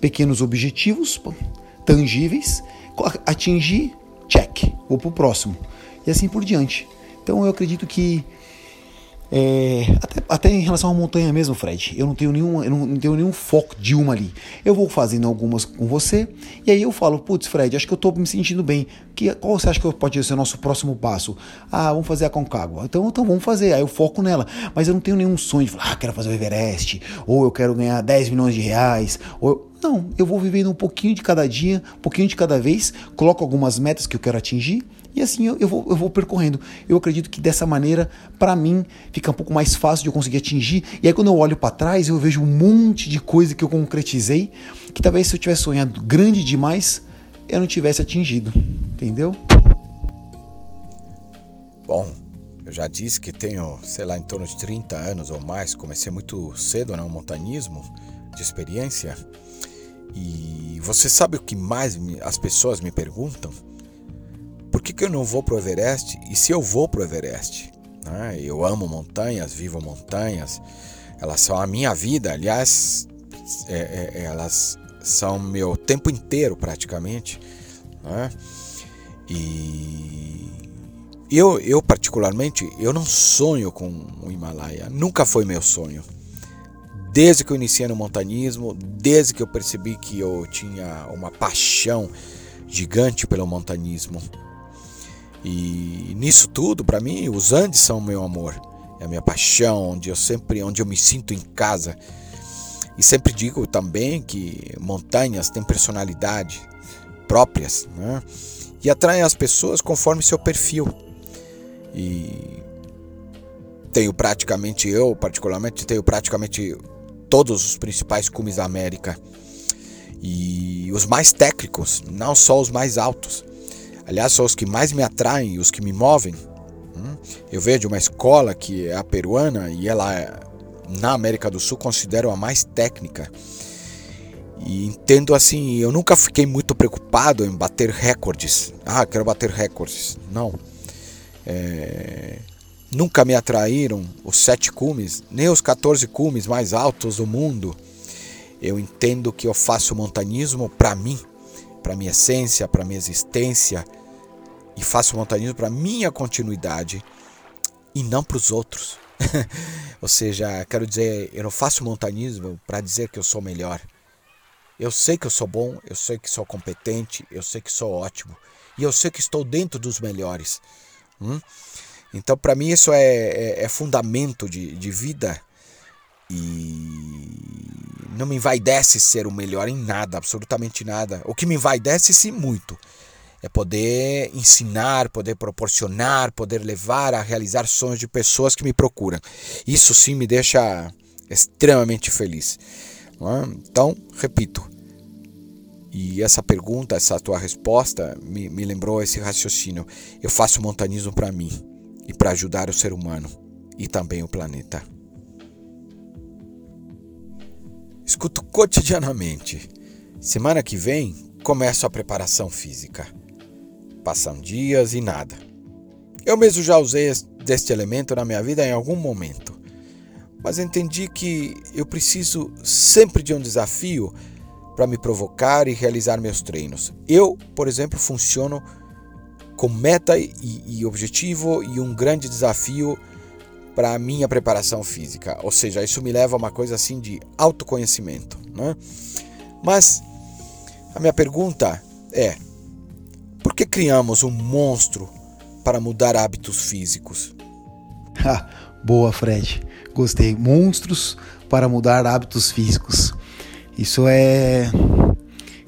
pequenos objetivos tangíveis, atingir, check, vou para o próximo. E assim por diante. Então eu acredito que é, até, até, em relação à montanha mesmo, Fred, eu não tenho nenhum, eu não tenho nenhum foco de uma ali. Eu vou fazendo algumas com você e aí eu falo, putz, Fred, acho que eu estou me sentindo bem. Que, qual você acha que pode ser o nosso próximo passo? Ah, vamos fazer a Concagua. Então, então vamos fazer. Aí eu foco nela. Mas eu não tenho nenhum sonho de falar, ah, quero fazer o Everest, ou eu quero ganhar 10 milhões de reais, ou não, eu vou vivendo um pouquinho de cada dia, um pouquinho de cada vez, coloco algumas metas que eu quero atingir e assim eu, eu, vou, eu vou percorrendo. Eu acredito que dessa maneira, para mim, fica um pouco mais fácil de eu conseguir atingir. E aí quando eu olho para trás, eu vejo um monte de coisa que eu concretizei, que talvez se eu tivesse sonhado grande demais, eu não tivesse atingido. Entendeu? Bom, eu já disse que tenho, sei lá, em torno de 30 anos ou mais, comecei muito cedo no né, montanismo de experiência. E você sabe o que mais as pessoas me perguntam? Que que, eu não vou pro Everest? E se eu vou pro Everest? Né? Eu amo montanhas, vivo montanhas, elas são a minha vida, aliás, é, é, elas são meu tempo inteiro praticamente. Né? E eu, eu particularmente, eu não sonho com o Himalaia, nunca foi meu sonho. Desde que eu iniciei no montanismo, desde que eu percebi que eu tinha uma paixão gigante pelo montanismo. E nisso tudo, para mim, os Andes são meu amor, é a minha paixão, onde eu sempre, onde eu me sinto em casa. E sempre digo também que montanhas têm personalidade próprias, né? E atraem as pessoas conforme seu perfil. E tenho praticamente eu, particularmente, tenho praticamente todos os principais cumes da América. E os mais técnicos, não só os mais altos. Aliás, são os que mais me atraem, os que me movem. Hum? Eu vejo uma escola que é a peruana e ela na América do Sul considero a mais técnica. E entendo assim, eu nunca fiquei muito preocupado em bater recordes. Ah, quero bater recordes. Não. É... Nunca me atraíram os sete cumes, nem os 14 cumes mais altos do mundo. Eu entendo que eu faço montanismo para mim, para minha essência, para minha existência, e faço montanismo para minha continuidade e não para os outros. Ou seja, quero dizer, eu não faço montanismo para dizer que eu sou melhor. Eu sei que eu sou bom, eu sei que sou competente, eu sei que sou ótimo e eu sei que estou dentro dos melhores. Hum? Então, para mim, isso é, é, é fundamento de, de vida e não me envaidece ser o melhor em nada, absolutamente nada. O que me envaidece, sim, muito é poder ensinar, poder proporcionar, poder levar a realizar sonhos de pessoas que me procuram. Isso sim me deixa extremamente feliz. É? Então, repito, e essa pergunta, essa tua resposta me, me lembrou esse raciocínio. Eu faço montanismo para mim e para ajudar o ser humano e também o planeta. Escuto cotidianamente. Semana que vem começo a preparação física. Passam dias e nada. Eu mesmo já usei deste elemento na minha vida em algum momento, mas entendi que eu preciso sempre de um desafio para me provocar e realizar meus treinos. Eu, por exemplo, funciono com meta e, e objetivo e um grande desafio para a minha preparação física. Ou seja, isso me leva a uma coisa assim de autoconhecimento. Né? Mas a minha pergunta é: por que criamos um monstro para mudar hábitos físicos? Ah, boa, Fred. Gostei. Monstros para mudar hábitos físicos. Isso é.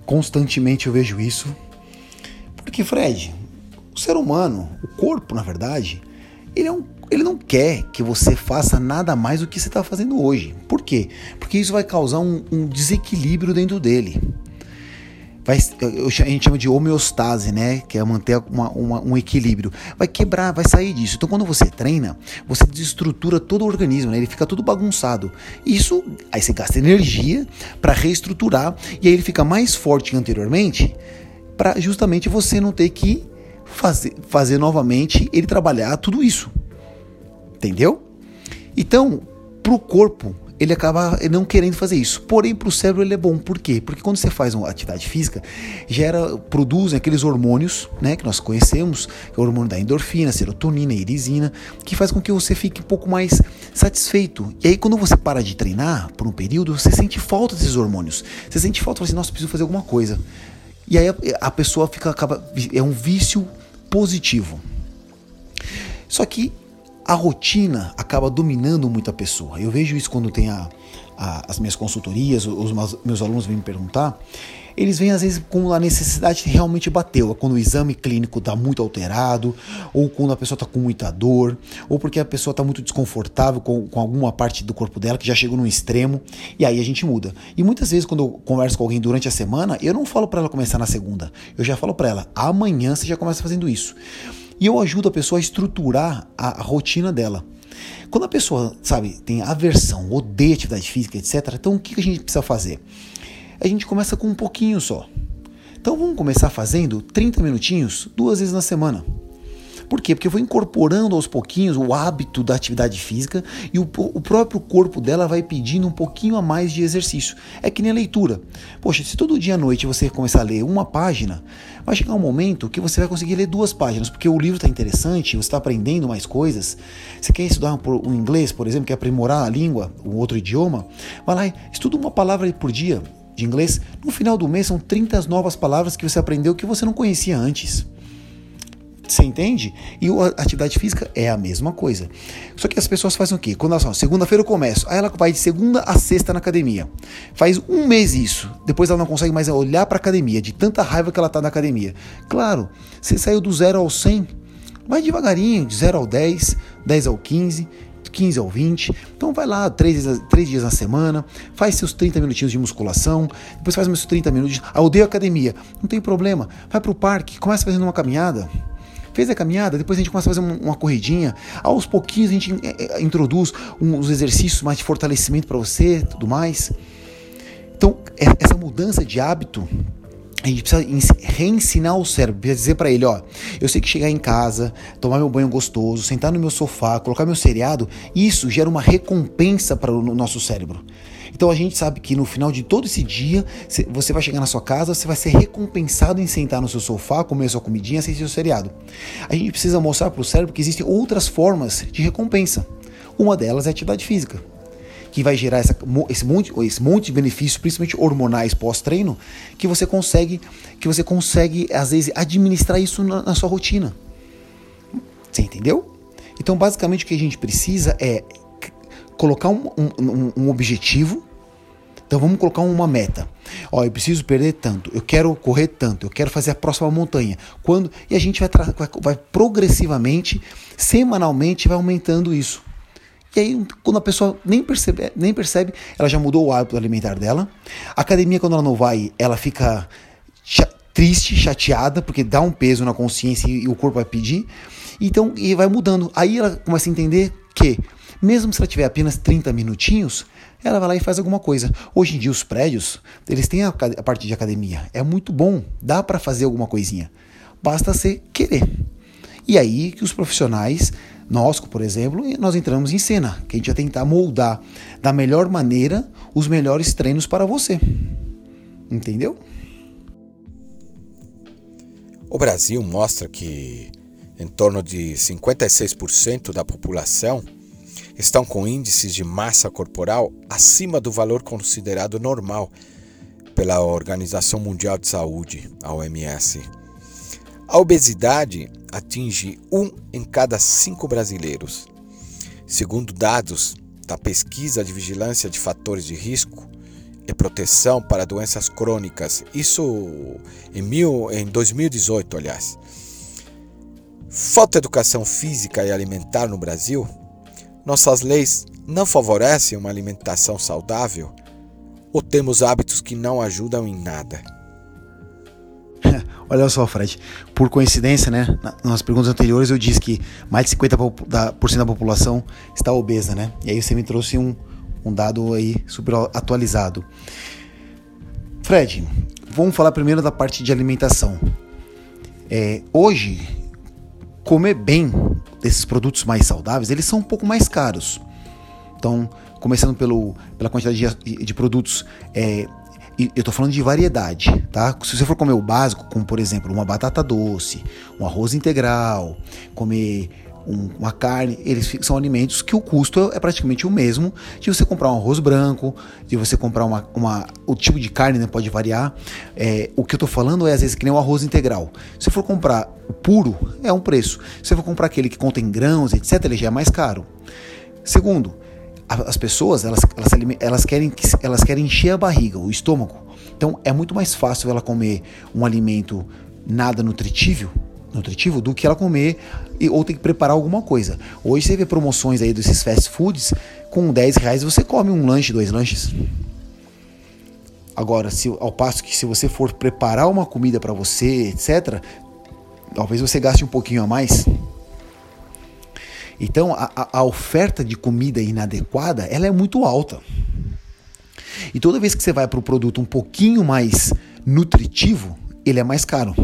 Constantemente eu vejo isso. Porque, Fred, o ser humano, o corpo, na verdade, ele, é um, ele não quer que você faça nada mais do que você está fazendo hoje. Por quê? Porque isso vai causar um, um desequilíbrio dentro dele vai, a gente chama de homeostase, né? Que é manter uma, uma, um equilíbrio. Vai quebrar, vai sair disso. Então, quando você treina, você desestrutura todo o organismo, né? Ele fica tudo bagunçado. Isso, aí você gasta energia para reestruturar e aí ele fica mais forte que anteriormente, para justamente você não ter que fazer, fazer novamente ele trabalhar tudo isso. Entendeu? Então, para o corpo, ele acaba não querendo fazer isso. Porém, para o cérebro ele é bom. Por quê? Porque quando você faz uma atividade física, gera, produzem aqueles hormônios, né, que nós conhecemos, que é o hormônio da endorfina, serotonina, irisina, que faz com que você fique um pouco mais satisfeito. E aí, quando você para de treinar por um período, você sente falta desses hormônios. Você sente falta, fala assim, nossa, preciso fazer alguma coisa. E aí a, a pessoa fica, acaba, é um vício positivo. Só que a rotina acaba dominando muito a pessoa. Eu vejo isso quando tem a, a, as minhas consultorias, os meus, meus alunos vêm me perguntar. Eles vêm às vezes com a necessidade de realmente bater, quando o exame clínico está muito alterado, ou quando a pessoa está com muita dor, ou porque a pessoa está muito desconfortável com, com alguma parte do corpo dela que já chegou num extremo, e aí a gente muda. E muitas vezes quando eu converso com alguém durante a semana, eu não falo para ela começar na segunda, eu já falo para ela, amanhã você já começa fazendo isso. E eu ajudo a pessoa a estruturar a, a rotina dela. Quando a pessoa, sabe, tem aversão, odeia atividade física, etc., então o que a gente precisa fazer? A gente começa com um pouquinho só. Então vamos começar fazendo 30 minutinhos duas vezes na semana. Por quê? Porque eu vou incorporando aos pouquinhos o hábito da atividade física e o, o, próprio corpo dela vai pedindo um pouquinho a mais de exercício. É que nem a leitura. Poxa, se todo dia à noite você começar a ler uma página, vai chegar um momento que você vai conseguir ler duas páginas, porque o livro está interessante, você está aprendendo mais coisas. Você quer estudar um, um inglês, por exemplo, quer aprimorar a língua, um outro idioma, vai lá estuda uma palavra por dia de inglês. No final do mês são 30 novas palavras que você aprendeu que você não conhecia antes. Você entende? E a atividade física é a mesma coisa. Só que as pessoas fazem o quê? Quando elas falam, segunda-feira eu começo, aí ela vai de segunda a sexta na academia. Faz um mês isso. Depois ela não consegue mais olhar para academia, de tanta raiva que ela está na academia. Claro, você saiu do zero ao 100, vai devagarinho, de 0 ao 10, 10 ao 15, 15 ao 20. Então vai lá três, três dias na semana, faz seus 30 minutinhos de musculação, depois faz meus 30 minutos. Ah, odeio academia. Não tem problema. Vai para o parque, começa fazendo uma caminhada. Fez a caminhada, depois a gente começa a fazer uma corridinha. Aos pouquinhos a gente é, é, introduz uns exercícios mais de fortalecimento para você, tudo mais. Então, é, essa mudança de hábito a gente precisa reensinar o cérebro, precisa dizer para ele, ó, eu sei que chegar em casa, tomar meu banho gostoso, sentar no meu sofá, colocar meu seriado, isso gera uma recompensa para o nosso cérebro. Então a gente sabe que no final de todo esse dia, você vai chegar na sua casa, você vai ser recompensado em sentar no seu sofá, comer sua comidinha, assistir seu seriado. A gente precisa mostrar para o cérebro que existem outras formas de recompensa. Uma delas é a atividade física, que vai gerar essa, esse, monte, esse monte de benefícios, principalmente hormonais pós-treino, que você consegue, que você consegue às vezes administrar isso na, na sua rotina. Você entendeu? Então, basicamente, o que a gente precisa é colocar um, um, um objetivo. Então vamos colocar uma meta. Ó, eu preciso perder tanto, eu quero correr tanto, eu quero fazer a próxima montanha. Quando e a gente vai, vai, vai progressivamente, semanalmente, vai aumentando isso. E aí, quando a pessoa nem percebe, nem percebe, ela já mudou o hábito alimentar dela. A academia, quando ela não vai, ela fica triste, chateada, porque dá um peso na consciência e, e o corpo vai pedir. Então, e vai mudando. Aí ela começa a entender que mesmo se ela tiver apenas 30 minutinhos, ela vai lá e faz alguma coisa. Hoje em dia os prédios, eles têm a, a parte de academia. É muito bom, dá para fazer alguma coisinha. Basta você querer. E aí que os profissionais, nós, por exemplo, nós entramos em cena, que a gente vai tentar moldar da melhor maneira os melhores treinos para você. Entendeu? O Brasil mostra que em torno de 56% da população estão com índices de massa corporal acima do valor considerado normal pela Organização Mundial de Saúde, a OMS. A obesidade atinge um em cada cinco brasileiros. Segundo dados da Pesquisa de Vigilância de Fatores de Risco e Proteção para Doenças Crônicas, isso em, mil, em 2018, aliás. Falta educação física e alimentar no Brasil nossas leis não favorecem uma alimentação saudável? Ou temos hábitos que não ajudam em nada? Olha só, Fred, por coincidência, né? Nas perguntas anteriores eu disse que mais de 50% da população está obesa, né? E aí você me trouxe um, um dado aí super atualizado. Fred, vamos falar primeiro da parte de alimentação. É, hoje, comer bem desses produtos mais saudáveis, eles são um pouco mais caros. Então, começando pelo, pela quantidade de, de produtos, é, eu estou falando de variedade, tá? Se você for comer o básico, como por exemplo uma batata doce, um arroz integral, comer um, uma carne, eles são alimentos que o custo é praticamente o mesmo de você comprar um arroz branco, de você comprar uma. uma o tipo de carne né, pode variar. É, o que eu estou falando é às vezes que nem o arroz integral. Se for comprar puro, é um preço. Se for comprar aquele que contém grãos, etc., ele já é mais caro. Segundo, as pessoas elas, elas, elas, querem, elas querem encher a barriga, o estômago. Então é muito mais fácil ela comer um alimento nada nutritível nutritivo do que ela comer e, ou ter que preparar alguma coisa. Hoje você vê promoções aí desses fast foods, com 10 reais você come um lanche, dois lanches. Agora, se, ao passo que se você for preparar uma comida para você, etc., talvez você gaste um pouquinho a mais. Então, a, a oferta de comida inadequada, ela é muito alta. E toda vez que você vai para o produto um pouquinho mais nutritivo, ele é mais caro.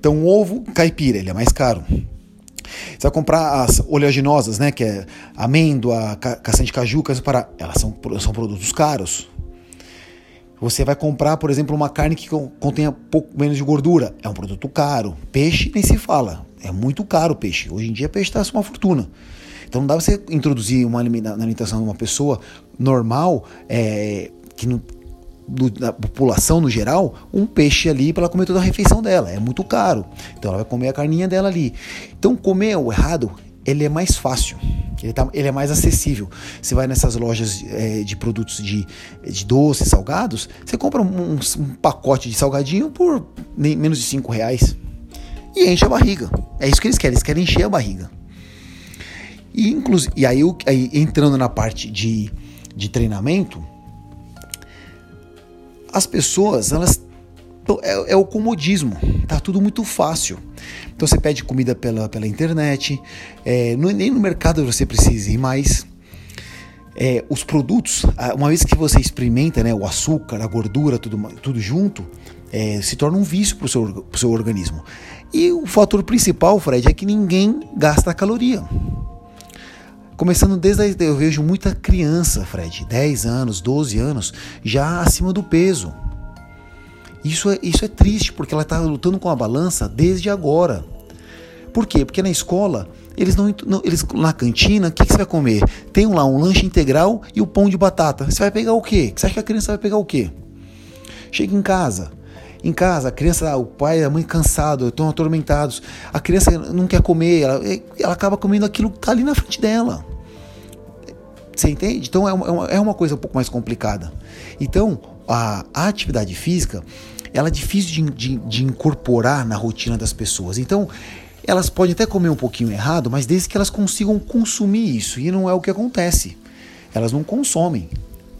Então, o ovo caipira, ele é mais caro. Você vai comprar as oleaginosas, né? Que é amêndoa, castanha de caju, para elas são, são produtos caros. Você vai comprar, por exemplo, uma carne que contenha pouco menos de gordura. É um produto caro. Peixe nem se fala. É muito caro o peixe. Hoje em dia, peixe está uma fortuna. Então não dá você introduzir uma na alimentação de uma pessoa normal, é, que não, do, da população no geral, um peixe ali para ela comer toda a refeição dela. É muito caro. Então ela vai comer a carninha dela ali. Então comer o errado, ele é mais fácil. Ele, tá, ele é mais acessível. Você vai nessas lojas é, de produtos de, de doces, salgados, você compra um, um pacote de salgadinho por nem, menos de 5 reais. E enche a barriga. É isso que eles querem, eles querem encher a barriga. E, inclusive, e aí, aí, entrando na parte de, de treinamento, as pessoas, elas. É, é, o comodismo, tá tudo muito fácil. Então você pede comida pela, pela internet, é, nem no mercado você precisa ir mais. É, os produtos, uma vez que você experimenta né, o açúcar, a gordura, tudo, tudo junto, é, se torna um vício para o seu, seu organismo. E o fator principal, Fred, é que ninguém gasta caloria. Começando desde aí, eu vejo muita criança, Fred, 10 anos, 12 anos, já acima do peso. Isso é, isso é triste, porque ela está lutando com a balança desde agora. Por quê? Porque na escola, eles não, não eles na cantina, o que, que, você vai comer? Tem lá um lanche integral e o pão de batata. Você vai pegar o quê? Você acha que a criança vai pegar o quê? Chega em casa, em casa, a criança, o pai e a mãe cansados, estão atormentados. A criança não quer comer, ela, ela acaba comendo aquilo que está ali na frente dela. Você entende? Então é uma, é uma coisa um pouco mais complicada. Então, a, a atividade física, ela é difícil de, de, de incorporar na rotina das pessoas. Então, elas podem até comer um pouquinho errado, mas desde que elas consigam consumir isso. E não é o que acontece. Elas não consomem.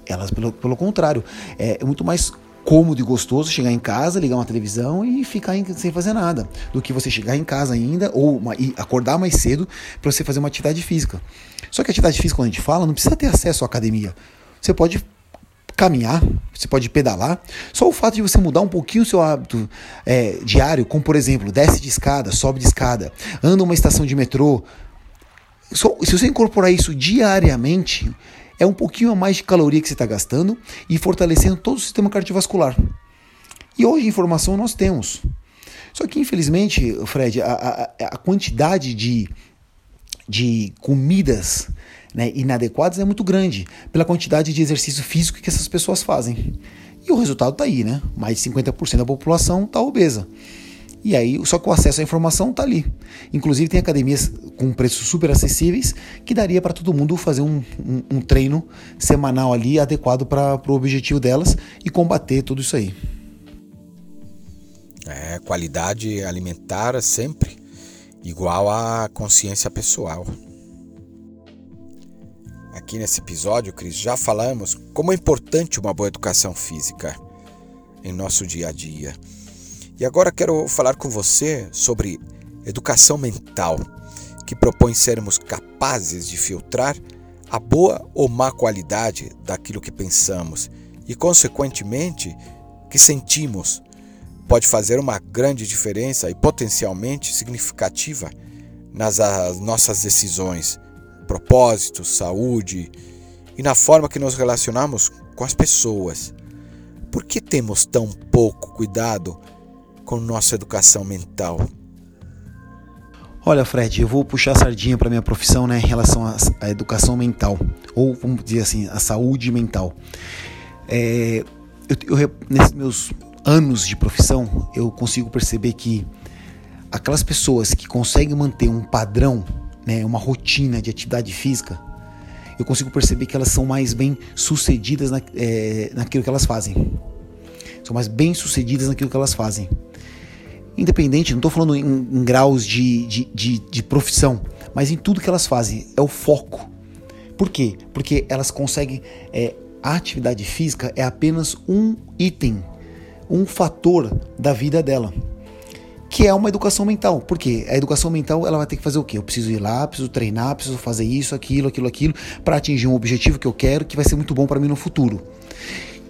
Elas, pelo, pelo contrário, é muito mais cômodo e gostoso chegar em casa, ligar uma televisão e ficar em, sem fazer nada, do que você chegar em casa ainda ou uma, acordar mais cedo para você fazer uma atividade física. Só que a atividade física, quando a gente fala, não precisa ter acesso à academia. Você pode caminhar, você pode pedalar. Só o fato de você mudar um pouquinho o seu hábito é, diário, como por exemplo, desce de escada, sobe de escada, anda uma estação de metrô. Só, se você incorporar isso diariamente, é um pouquinho a mais de caloria que você está gastando e fortalecendo todo o sistema cardiovascular. E hoje informação nós temos. Só que infelizmente, Fred, a, a, a quantidade de, de comidas né, inadequadas é muito grande pela quantidade de exercício físico que essas pessoas fazem. E o resultado está aí, né? Mais de 50% da população está obesa. E aí, só que o acesso à informação está ali. Inclusive tem academias com preços super acessíveis que daria para todo mundo fazer um, um, um, treino semanal ali adequado para o objetivo delas e combater tudo isso aí. É, qualidade alimentar sempre igual à consciência pessoal. Aqui nesse episódio, Cris, já falamos como é importante uma boa educação física em nosso dia a dia. E agora quero falar com você sobre educação mental, que propõe sermos capazes de filtrar a boa ou má qualidade daquilo que pensamos e, consequentemente, que sentimos. Pode fazer uma grande diferença e potencialmente significativa nas nossas decisões, propósitos, saúde e na forma que nos relacionamos com as pessoas. Por que temos tão pouco cuidado com nossa educação mental? Olha, Fred, eu vou puxar a sardinha para minha profissão, né, em relação à, educação mental, ou vamos dizer assim, a saúde mental. É, eu, eu, nesses meus anos de profissão, eu consigo perceber que aquelas pessoas que conseguem manter um padrão, né, uma rotina de atividade física, eu consigo perceber que elas são mais bem sucedidas na, é, naquilo que elas fazem. São mais bem sucedidas naquilo que elas fazem independente, não estou falando em, em graus de, de, de, de, profissão, mas em tudo que elas fazem, é o foco. Por quê? Porque elas conseguem. É, a atividade física é apenas um item, um fator da vida dela. Que é uma educação mental. Por quê? A educação mental ela vai ter que fazer o quê? Eu preciso ir lá, preciso treinar, preciso fazer isso, aquilo, aquilo, aquilo, para atingir um objetivo que eu quero, que vai ser muito bom para mim no futuro.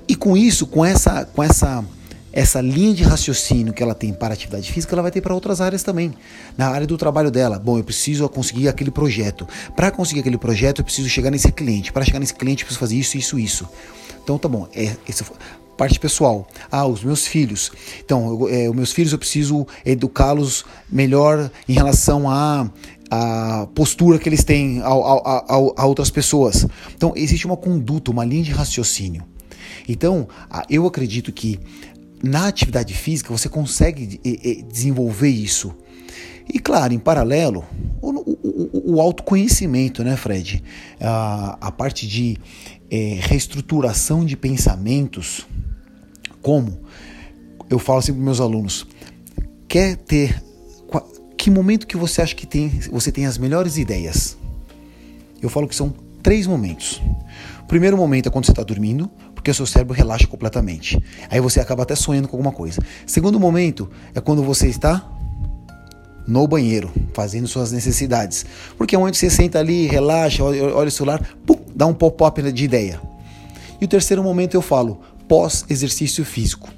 E com isso, com essa, com essa essa linha de raciocínio que ela tem para atividade física, ela vai ter para outras áreas também. Na área do trabalho dela, bom, eu preciso conseguir aquele projeto. Para conseguir aquele projeto, eu preciso chegar nesse cliente. Para chegar nesse cliente, eu preciso fazer isso, isso, isso. Então tá bom. É, essa parte pessoal. Ah, os meus filhos. Então, eu, é, os meus filhos eu preciso educá-los melhor em relação a a postura que eles têm a, a, a, a, outras pessoas. Então, existe uma conduta, uma linha de raciocínio. Então, eu acredito que na atividade física você consegue desenvolver isso. E claro, em paralelo, o, o, o autoconhecimento, né, Fred? A, a parte de é, reestruturação de pensamentos, como eu falo sempre para meus alunos, quer ter que momento que você acha que tem, você tem as melhores ideias? Eu falo que são três momentos. O primeiro momento é quando você está dormindo, porque o seu cérebro relaxa completamente. Aí você acaba até sonhando com alguma coisa. Segundo momento é quando você está no banheiro, fazendo suas necessidades. Porque é onde você senta ali, relaxa, olha, o celular, pum, dá um pop-up de ideia. E o terceiro momento eu falo pós-exercício físico.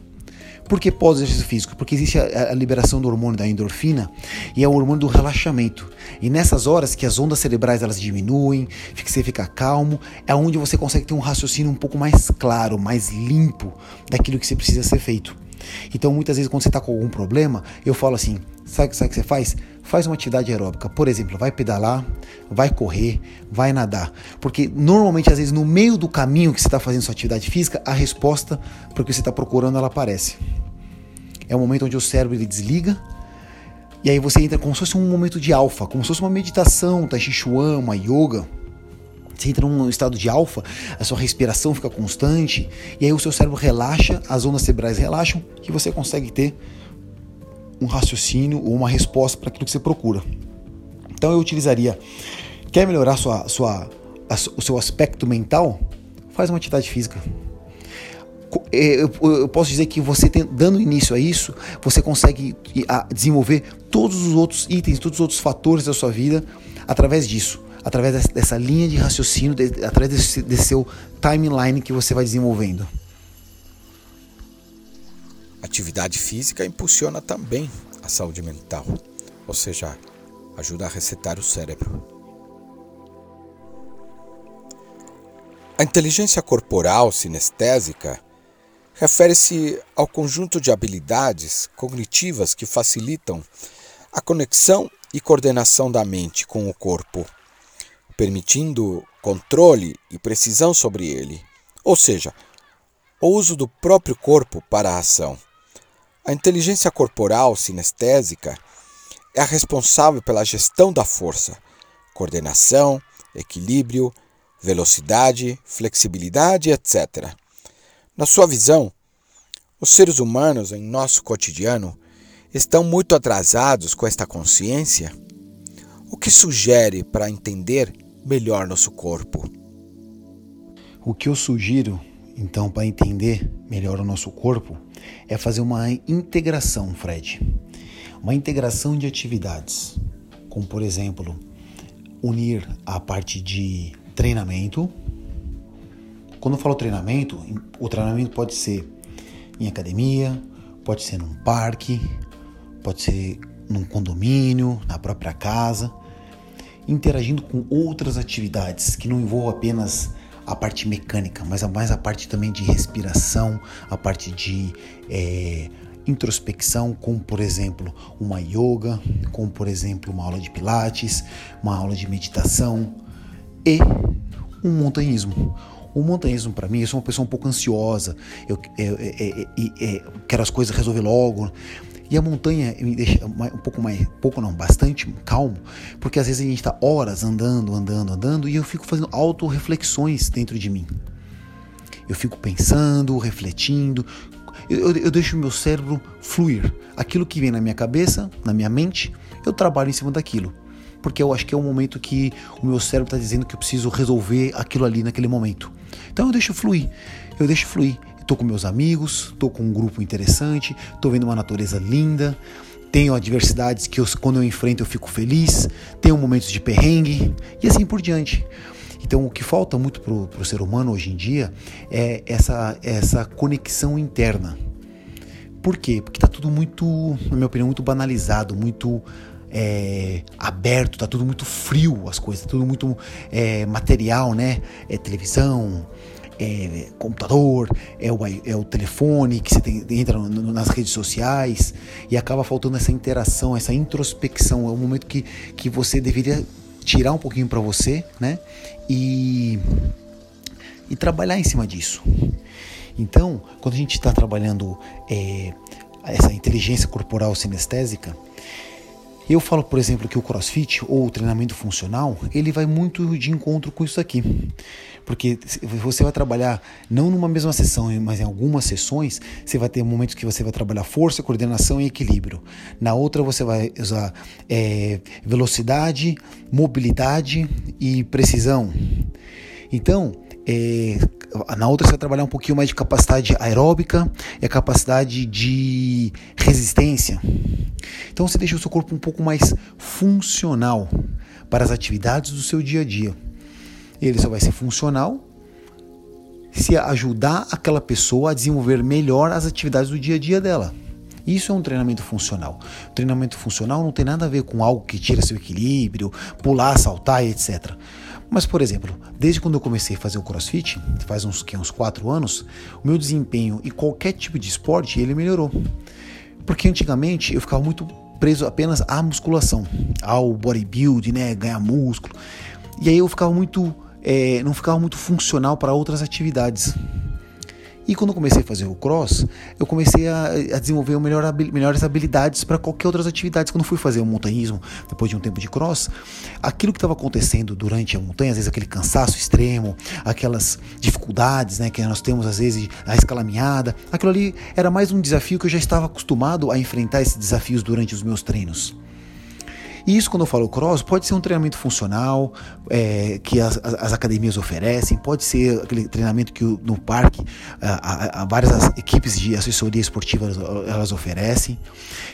Por que pós-exercício físico? Porque existe a, a, liberação do hormônio da endorfina e é o hormônio do relaxamento. E nessas horas que as ondas cerebrais elas diminuem, você fica calmo, é onde você consegue ter um raciocínio um pouco mais claro, mais limpo daquilo que você precisa ser feito. Então, muitas vezes, quando você está com algum problema, eu falo assim: sabe, sabe o que você faz? Faz uma atividade aeróbica. Por exemplo, vai pedalar, vai correr, vai nadar. Porque normalmente, às vezes, no meio do caminho que você está fazendo sua atividade física, a resposta para o que você está procurando ela aparece. É o momento onde o cérebro ele desliga. E aí você entra como se fosse um momento de alfa, como se fosse uma meditação, tai chi chuan, uma yoga você entra num estado de alfa, a sua respiração fica constante, e aí o seu cérebro relaxa, as ondas cerebrais relaxam, e você consegue ter um raciocínio ou uma resposta para aquilo que você procura. Então eu utilizaria, quer melhorar sua, sua, a, o seu aspecto mental? Faz uma atividade física. É, eu, posso dizer que você dando início a isso, você consegue desenvolver todos os outros itens, todos os outros fatores da sua vida através disso através dessa linha de raciocínio, através desse, seu timeline que você vai desenvolvendo. Atividade física impulsiona também a saúde mental, ou seja, ajuda a resetar o cérebro. A inteligência corporal sinestésica refere-se ao conjunto de habilidades cognitivas que facilitam a conexão e coordenação da mente com o corpo permitindo controle e precisão sobre ele, ou seja, o uso do próprio corpo para a ação. A inteligência corporal sinestésica é a responsável pela gestão da força, coordenação, equilíbrio, velocidade, flexibilidade, etc. Na sua visão, os seres humanos em nosso cotidiano estão muito atrasados com esta consciência? O que sugere para entender melhor nosso corpo. O que eu sugiro, então, para entender melhor o nosso corpo, é fazer uma integração, Fred. Uma integração de atividades, como por exemplo, unir a parte de treinamento. Quando eu falo treinamento, o treinamento pode ser em academia, pode ser num parque, pode ser num condomínio, na própria casa interagindo com outras atividades que não envolvam apenas a parte mecânica, mas mais a parte também de respiração, a parte de é, introspecção, como por exemplo uma yoga, como por exemplo uma aula de pilates, uma aula de meditação e um montanhismo. O montanhismo para mim, eu sou uma pessoa um pouco ansiosa, eu, eu, eu, eu quero as coisas resolver logo. E a montanha me deixa um pouco mais, pouco não, bastante calmo, porque às vezes a gente está horas andando, andando, andando e eu fico fazendo auto-reflexões dentro de mim. Eu fico pensando, refletindo, eu, eu, eu deixo o meu cérebro fluir. Aquilo que vem na minha cabeça, na minha mente, eu trabalho em cima daquilo. Porque eu acho que é o momento que o meu cérebro está dizendo que eu preciso resolver aquilo ali naquele momento. Então eu deixo fluir, eu deixo fluir. Estou com meus amigos, estou com um grupo interessante, estou vendo uma natureza linda, tenho adversidades que eu, quando eu enfrento eu fico feliz, tenho momentos de perrengue e assim por diante. Então, o que falta muito para o ser humano hoje em dia é essa, essa conexão interna. Por quê? Porque tá tudo muito, na minha opinião, muito banalizado, muito é, aberto, tá tudo muito frio as coisas, tá tudo muito é, material, né? É televisão, é computador, é o, é o telefone que você tem, entra no, nas redes sociais e acaba faltando essa interação, essa introspecção. É um momento que, que você deveria tirar um pouquinho para você, né? E, e trabalhar em cima disso. Então, quando a gente está trabalhando é, essa inteligência corporal sinestésica, eu falo, por exemplo, que o CrossFit ou o treinamento funcional, ele vai muito de encontro com isso aqui. Porque você vai trabalhar não numa mesma sessão, mas em algumas sessões, você vai ter momentos que você vai trabalhar força, coordenação e equilíbrio. Na outra você vai usar é, velocidade, mobilidade e precisão. Então, é, na outra você vai trabalhar um pouquinho mais de capacidade aeróbica e a capacidade de resistência. Então você deixa o seu corpo um pouco mais funcional para as atividades do seu dia a dia. Ele só vai ser funcional se ajudar aquela pessoa a desenvolver melhor as atividades do dia a dia dela. Isso é um treinamento funcional. O treinamento funcional não tem nada a ver com algo que tira seu equilíbrio, pular, saltar, etc. Mas, por exemplo, desde quando eu comecei a fazer o crossfit, faz uns, uns quatro anos, o meu desempenho em qualquer tipo de esporte ele melhorou. Porque antigamente eu ficava muito preso apenas à musculação, ao bodybuilding, né, ganhar músculo. E aí eu ficava muito, é, não ficava muito funcional para outras atividades. E quando comecei a fazer o cross, eu comecei a, a desenvolver melhor, melhores habilidades para qualquer outras atividades. Quando fui fazer o montanhismo, depois de um tempo de cross, aquilo que estava acontecendo durante a montanha, às vezes aquele cansaço extremo, aquelas dificuldades né, que nós temos às vezes a escalaminhada, aquilo ali era mais um desafio que eu já estava acostumado a enfrentar esses desafios durante os meus treinos. E isso, quando eu falo cross, pode ser um treinamento funcional é, que as, as, academias oferecem, pode ser aquele treinamento que no parque a, a, a várias equipes de assessoria esportiva elas, elas oferecem.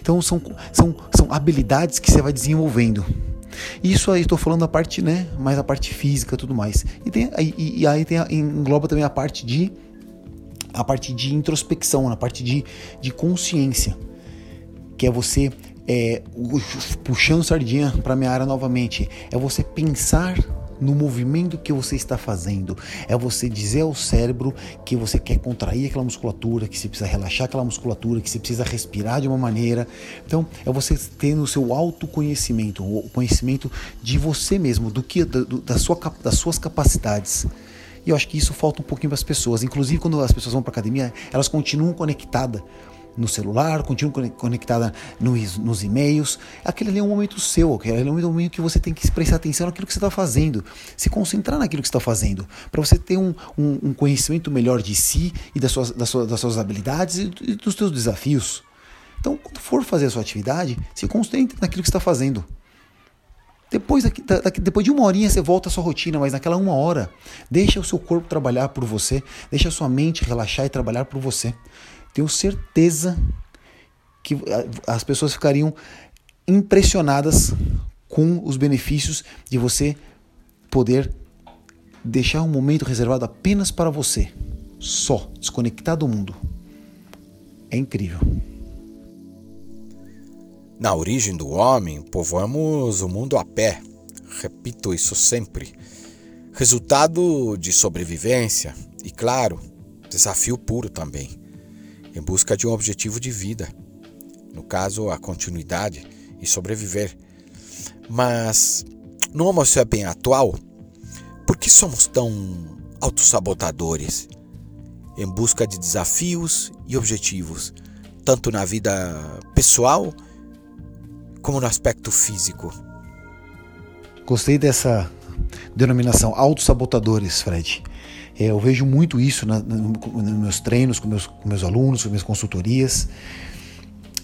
Então são, são, são habilidades que você vai desenvolvendo. Isso aí estou falando da parte, né, mais a parte física, tudo mais. E, tem, e, e aí tem, engloba também a parte de a parte de introspecção, a parte de, de consciência, que é você é, puxando sardinha para minha área novamente, é você pensar no movimento que você está fazendo. É você dizer ao cérebro que você quer contrair aquela musculatura, que você precisa relaxar aquela musculatura, que você precisa respirar de uma maneira. Então, é você tendo o seu autoconhecimento, o conhecimento de você mesmo, do que da, da sua, das suas capacidades. E eu acho que isso falta um pouquinho para as pessoas. Inclusive, quando as pessoas vão para academia, elas continuam conectadas no celular, continua conectada nos, nos e-mails. Aquele ali é um momento seu, aquele é um momento que você tem que prestar atenção naquilo que você está fazendo, se concentrar naquilo que está fazendo, para você ter um, um, um, conhecimento melhor de si e das suas, das suas, das suas habilidades e, dos seus desafios. Então, quando for fazer a sua atividade, se concentre naquilo que está fazendo. Depois, depois de uma horinha você volta à sua rotina, mas naquela uma hora, deixa o seu corpo trabalhar por você, deixa a sua mente relaxar e trabalhar por você tenho certeza que as pessoas ficariam impressionadas com os benefícios de você poder deixar um momento reservado apenas para você, só, desconectado do mundo. É incrível. Na origem do homem, povoamos o mundo a pé. Repito isso sempre. Resultado de sobrevivência e, claro, desafio puro também em busca de um objetivo de vida, no caso, a continuidade e sobreviver. Mas no Homo sapiens atual, por que somos tão autossabotadores? Em busca de desafios e objetivos, tanto na vida pessoal como no aspecto físico. Gostei dessa denominação, autossabotadores, Fred. É, eu vejo muito isso na, na, nos meus treinos, com meus, com meus alunos, com minhas consultorias.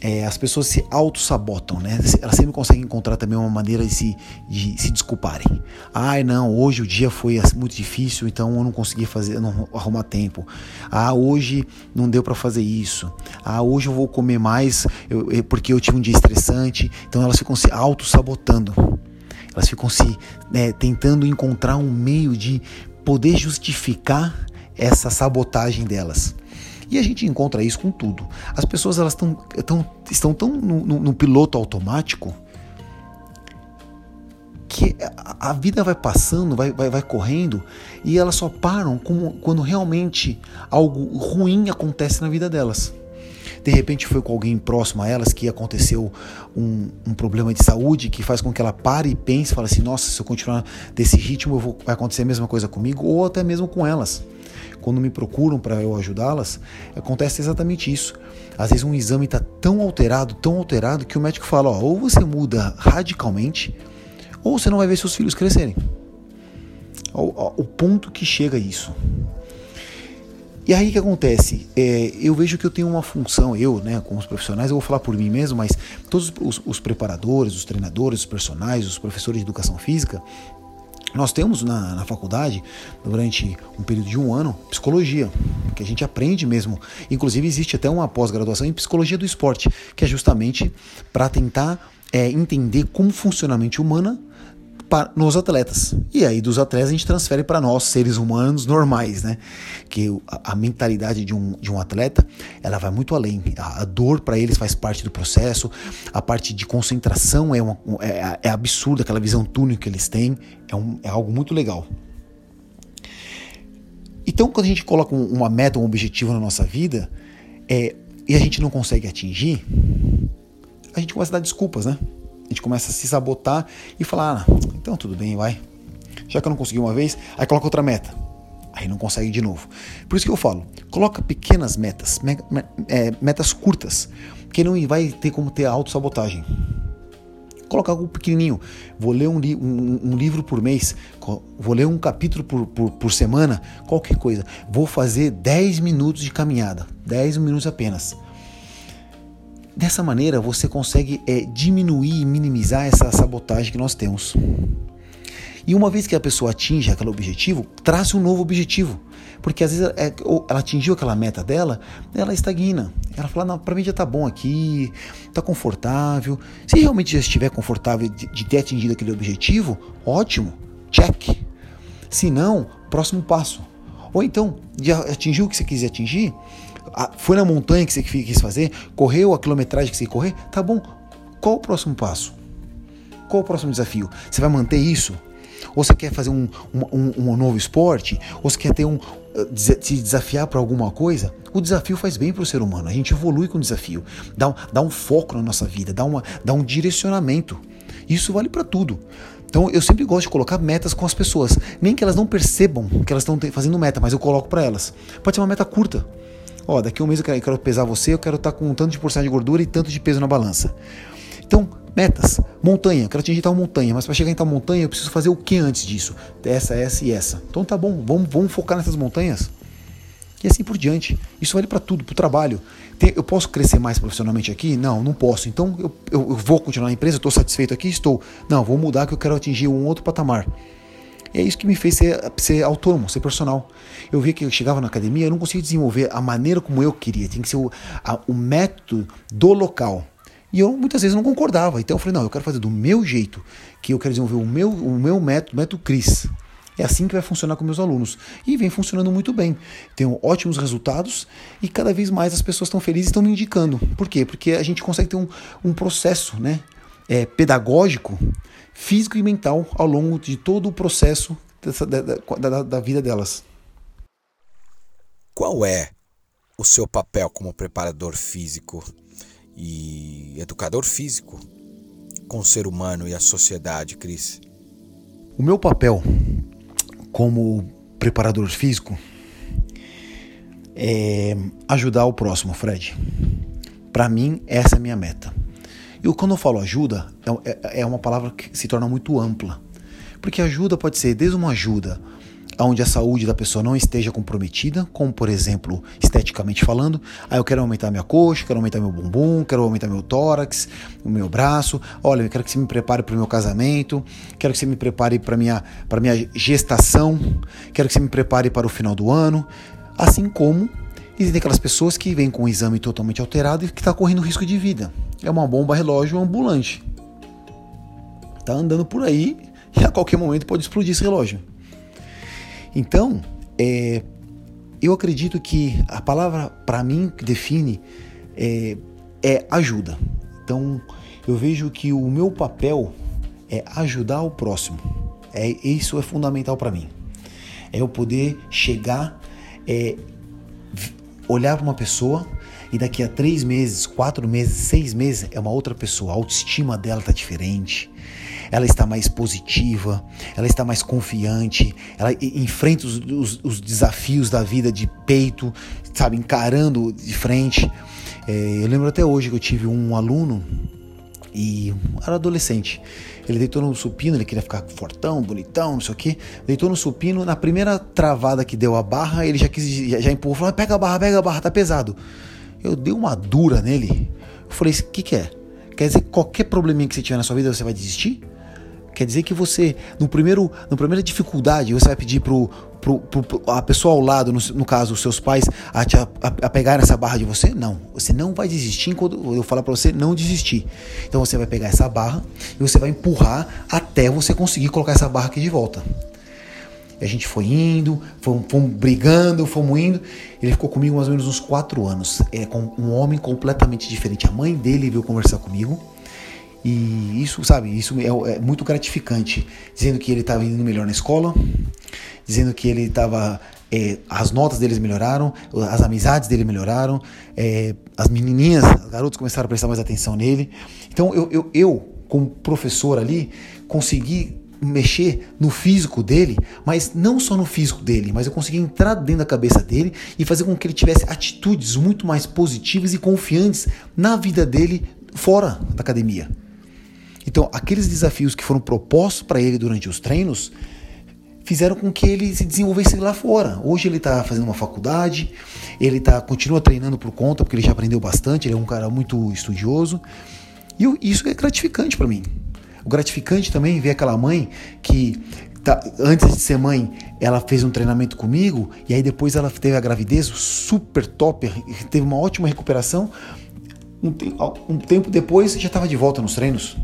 É, as pessoas se auto-sabotam, né? Elas sempre conseguem encontrar também uma maneira de se, de se desculparem. Ai, não, hoje o dia foi muito difícil, então eu não consegui fazer, não arrumar tempo. Ah, hoje não deu para fazer isso. Ah, hoje eu vou comer mais eu, eu, porque eu tive um dia estressante. Então elas ficam se auto-sabotando. Elas ficam se né, tentando encontrar um meio de poder justificar essa sabotagem delas. E a gente encontra isso com tudo. As pessoas elas tão, tão, estão tão no, no, no piloto automático que a, a vida vai passando, vai, vai, vai correndo e elas só param quando realmente algo ruim acontece na vida delas de repente foi com alguém próximo a elas que aconteceu um, um problema de saúde que faz com que ela pare e pense, fala assim, nossa, se eu continuar desse ritmo vou, vai acontecer a mesma coisa comigo ou até mesmo com elas. Quando me procuram para eu ajudá-las, acontece exatamente isso. Às vezes um exame está tão alterado, tão alterado que o médico fala, ó, ou você muda radicalmente, ou você não vai ver seus filhos crescerem. O, o ponto que chega isso. E aí o que acontece? É, eu vejo que eu tenho uma função, eu, né, como os profissionais, eu vou falar por mim mesmo, mas todos os, os preparadores, os treinadores, os personagens, os professores de educação física, nós temos na, na, faculdade, durante um período de um ano, psicologia, que a gente aprende mesmo. Inclusive, existe até uma pós-graduação em psicologia do esporte, que é justamente para tentar é, entender como funciona a mente humana para, nos atletas. E aí dos atletas a gente transfere para nós, seres humanos normais, né? Que a, a, mentalidade de um, de um atleta, ela vai muito além. A, a dor para eles faz parte do processo, a parte de concentração é, uma, é, é absurda, aquela visão túnel que eles têm, é, um, é algo muito legal. Então, quando a gente coloca uma meta, um objetivo na nossa vida, é, e a gente não consegue atingir, a gente começa a dar desculpas, né? Gente começa a se sabotar e falar, ah, então tudo bem, vai. Já que eu não consegui uma vez, aí coloca outra meta. Aí não consegue de novo. Por isso que eu falo, coloca pequenas metas, me, me, é, metas curtas, que não vai ter como ter autossabotagem. Coloca algo pequenininho. Vou ler um, li um, um, livro por mês, vou ler um capítulo por, por, por semana, qualquer coisa. Vou fazer 10 minutos de caminhada, 10 minutos apenas. Dessa maneira você consegue é, diminuir e minimizar essa sabotagem que nós temos. E uma vez que a pessoa atinge aquele objetivo, trace um novo objetivo. Porque às vezes é, ela atingiu aquela meta dela, ela estagna. Ela fala, não, para mim já tá bom aqui, tá confortável. Se realmente já estiver confortável de, de ter atingido aquele objetivo, ótimo, check. Se não, próximo passo. Ou então, já atingiu o que você quis atingir, foi na montanha que você quis fazer, correu a quilometragem que você correr, tá bom. Qual o próximo passo? Qual o próximo desafio? Você vai manter isso? Ou você quer fazer um, um, um novo esporte? Ou você quer ter um, se desafiar para alguma coisa? O desafio faz bem para o ser humano. A gente evolui com o desafio, dá um, dá um foco na nossa vida, dá, uma, dá um direcionamento. Isso vale para tudo. Então eu sempre gosto de colocar metas com as pessoas, nem que elas não percebam que elas estão fazendo meta, mas eu coloco para elas. Pode ser uma meta curta. Ó, daqui a um mês eu quero, eu quero pesar você, eu quero estar com um tanto de porcentagem de gordura e tanto de peso na balança. Então, metas. Montanha, eu quero atingir tal montanha, mas para chegar em tal montanha eu preciso fazer o que antes disso? Essa, essa e essa. Então tá bom, vamos, vamos focar nessas montanhas. E assim por diante. Isso vale para tudo, para o trabalho. Eu posso crescer mais profissionalmente aqui? Não, não posso. Então eu, eu, eu vou continuar na empresa, estou satisfeito aqui? Estou. Não, vou mudar que eu quero atingir um outro patamar. E é isso que me fez ser, ser autônomo, ser personal. Eu via que eu chegava na academia, eu não conseguia desenvolver a maneira como eu queria, tem que ser o, a, o método do local. E eu muitas vezes não concordava. Então eu falei, não, eu quero fazer do meu jeito, que eu quero desenvolver o meu, o meu método, o método Cris. É assim que vai funcionar com meus alunos. E vem funcionando muito bem. Tenho ótimos resultados e cada vez mais as pessoas estão felizes e estão me indicando. Por quê? Porque a gente consegue ter um, um processo né, é, pedagógico físico e mental ao longo de todo o processo dessa, da, da, da vida delas. Qual é o seu papel como preparador físico e educador físico com o ser humano e a sociedade, Cris? O meu papel como preparador físico é ajudar o próximo, Fred. Para mim, essa é a minha meta. E quando eu falo ajuda, é, é, é uma palavra que se torna muito ampla. Porque ajuda pode ser desde uma ajuda onde a saúde da pessoa não esteja comprometida, como por exemplo, esteticamente falando, ah, eu quero aumentar minha coxa, quero aumentar meu bumbum, quero aumentar meu tórax, o meu braço, olha, eu quero que você me prepare para o meu casamento, quero que você me prepare para minha para minha gestação, quero que você me prepare para o final do ano, assim como existem aquelas pessoas que vêm com um exame totalmente alterado e que está correndo risco de vida é uma bomba relógio ambulante. Tá andando por aí e a qualquer momento pode explodir esse relógio. Então, é, eu acredito que a palavra para mim que define é, é ajuda. Então eu vejo que o meu papel é ajudar o próximo. É isso é fundamental para mim. É eu poder chegar, é, olhar para uma pessoa e daqui a três meses, quatro meses, seis meses é uma outra pessoa. A autoestima dela tá diferente. Ela está mais positiva, ela está mais confiante, ela enfrenta os, os, os desafios da vida de peito, sabe, encarando de frente. É, eu lembro até hoje que eu tive um aluno e era adolescente. Ele deitou no supino, ele queria ficar fortão, bonitão, não sei o que. Deitou no supino, na primeira travada que deu a barra, ele já quis, já, já empurrou, falou: pega a barra, pega a barra, tá pesado. Eu dei uma dura nele. Eu falei: o que, que é? Quer dizer que qualquer probleminha que você tiver na sua vida você vai desistir? Quer dizer que você, no primeiro, na primeira dificuldade, você vai pedir pro, pro, pro, a pessoa ao lado, no, no caso os seus pais, a, a, a, pegar essa barra de você? Não. Você não vai desistir enquanto eu falar para você não desistir. Então você vai pegar essa barra e você vai empurrar até você conseguir colocar essa barra aqui de volta. E a gente foi indo, fomos, fomos, brigando, fomos indo. Ele ficou comigo mais ou menos uns quatro anos. É com um homem completamente diferente. A mãe dele veio conversar comigo e isso, sabe, isso é, é muito gratificante. Dizendo que ele estava indo melhor na escola, dizendo que ele estava. É, as notas deles melhoraram, as amizades dele melhoraram, é, as menininhas, os garotos começaram a prestar mais atenção nele. Então eu, eu, eu como professor ali, consegui mexer no físico dele, mas não só no físico dele, mas eu consegui entrar dentro da cabeça dele e fazer com que ele tivesse atitudes muito mais positivas e confiantes na vida dele fora da academia. Então, aqueles desafios que foram propostos para ele durante os treinos fizeram com que ele se desenvolvesse lá fora. Hoje ele está fazendo uma faculdade, ele tá, continua treinando por conta, porque ele já aprendeu bastante, ele é um cara muito estudioso. E eu, isso é gratificante para mim. O gratificante também ver aquela mãe que tá, antes de ser mãe, ela fez um treinamento comigo e aí depois ela teve a gravidez super top, teve uma ótima recuperação. Um, um tempo depois já estava de volta nos treinos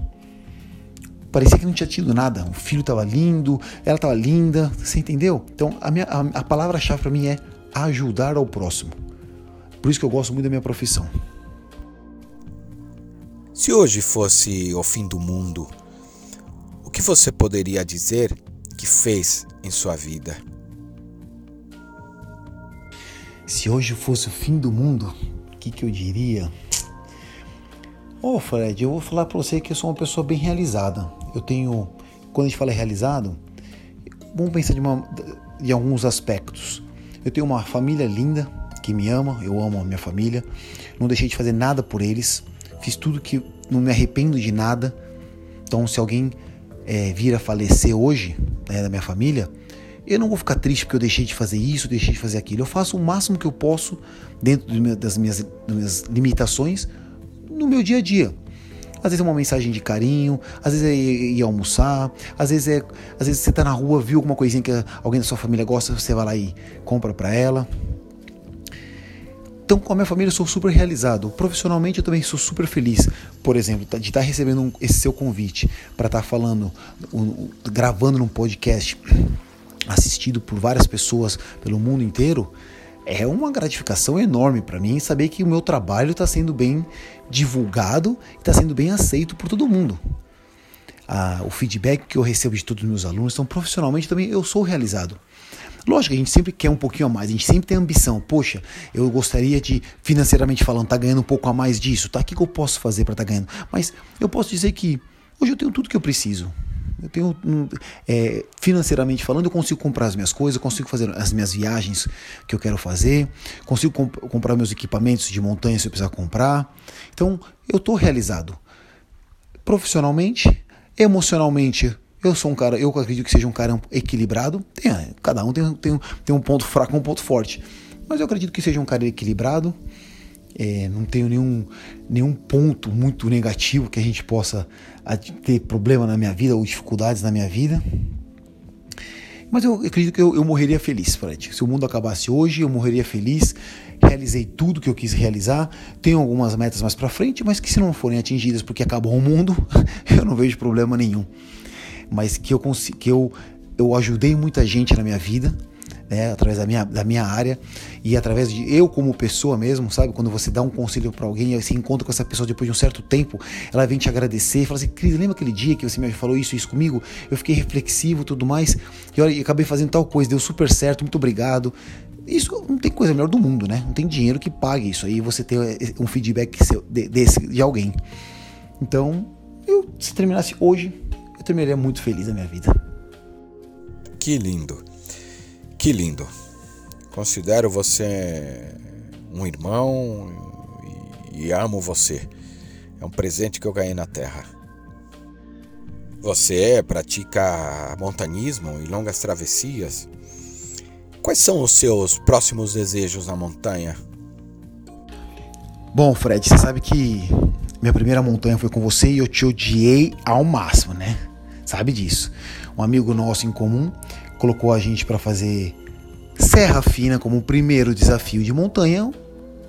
parecia que não tinha tido nada. O filho estava lindo, ela estava linda, você entendeu? Então a, minha, a, a palavra-chave para mim é ajudar ao próximo. Por isso que eu gosto muito da minha profissão. Se hoje fosse o fim do mundo, o que você poderia dizer que fez em sua vida? Se hoje fosse o fim do mundo, o que, que eu diria? Ô oh, Fred, eu vou falar para você que eu sou uma pessoa bem realizada eu tenho, quando a gente fala realizado, vamos pensar de, uma, de alguns aspectos. Eu tenho uma família linda que me ama, eu amo a minha família, não deixei de fazer nada por eles, fiz tudo que não me arrependo de nada. Então, se alguém é, vir a falecer hoje né, da minha família, eu não vou ficar triste porque eu deixei de fazer isso, deixei de fazer aquilo. Eu faço o máximo que eu posso dentro das minhas, das minhas limitações no meu dia a dia. Às vezes é uma mensagem de carinho, às vezes é ir almoçar, às vezes é, às vezes você tá na rua, viu alguma coisinha que alguém da sua família gosta, você vai lá e compra para ela. Então, com a minha família, eu sou super realizado. Profissionalmente, eu também sou super feliz, por exemplo, de estar tá recebendo esse seu convite para estar tá falando, gravando num podcast assistido por várias pessoas pelo mundo inteiro é uma gratificação enorme para mim saber que o meu trabalho está sendo bem divulgado e está sendo bem aceito por todo mundo. Ah, o feedback que eu recebo de todos os meus alunos, então profissionalmente também eu sou realizado. Lógico, a gente sempre quer um pouquinho a mais, a gente sempre tem ambição. Poxa, eu gostaria de, financeiramente falando, estar tá ganhando um pouco a mais disso, tá? O que, que eu posso fazer para estar tá ganhando? Mas eu posso dizer que hoje eu tenho tudo que eu preciso. Eu tenho, é, financeiramente falando, eu consigo comprar as minhas coisas, consigo fazer as minhas viagens que eu quero fazer, consigo comp comprar meus equipamentos de montanha se eu precisar comprar. Então, eu estou realizado. Profissionalmente, emocionalmente, eu sou um cara, eu acredito que seja um cara equilibrado. Tem, cada um tem, tem, tem um ponto fraco um ponto forte. Mas eu acredito que seja um cara equilibrado. É, não tenho nenhum, nenhum ponto muito negativo que a gente possa ter problema na minha vida ou dificuldades na minha vida. Mas eu acredito que eu, eu morreria feliz, Fred. Se o mundo acabasse hoje, eu morreria feliz. Realizei tudo que eu quis realizar. Tenho algumas metas mais para frente, mas que se não forem atingidas porque acabou o mundo, eu não vejo problema nenhum. Mas que eu que eu, eu ajudei muita gente na minha vida, né, através da minha, da minha área e através de eu como pessoa mesmo, sabe? Quando você dá um conselho para alguém e você encontra com essa pessoa depois de um certo tempo, ela vem te agradecer, fala assim, Cris, lembra aquele dia que você me falou isso isso comigo? Eu fiquei reflexivo, tudo mais, e olha, acabei fazendo tal coisa, deu super certo, muito obrigado. Isso não tem coisa melhor do mundo, né? Não tem dinheiro que pague isso aí, você ter eh, um feedback seu, de, desse de alguém. Então, eu se terminasse hoje, eu terminaria muito feliz a minha vida. Que lindo. Que lindo. Considero você um irmão e, amo você. É um presente que eu ganhei na Terra. Você pratica montanismo e longas travessias. Quais são os seus próximos desejos na montanha? Bom, Fred, você sabe que minha primeira montanha foi com você e eu te odiei ao máximo, né? Sabe disso. Um amigo nosso em comum colocou a gente para fazer Serra Fina como o primeiro desafio de montanha.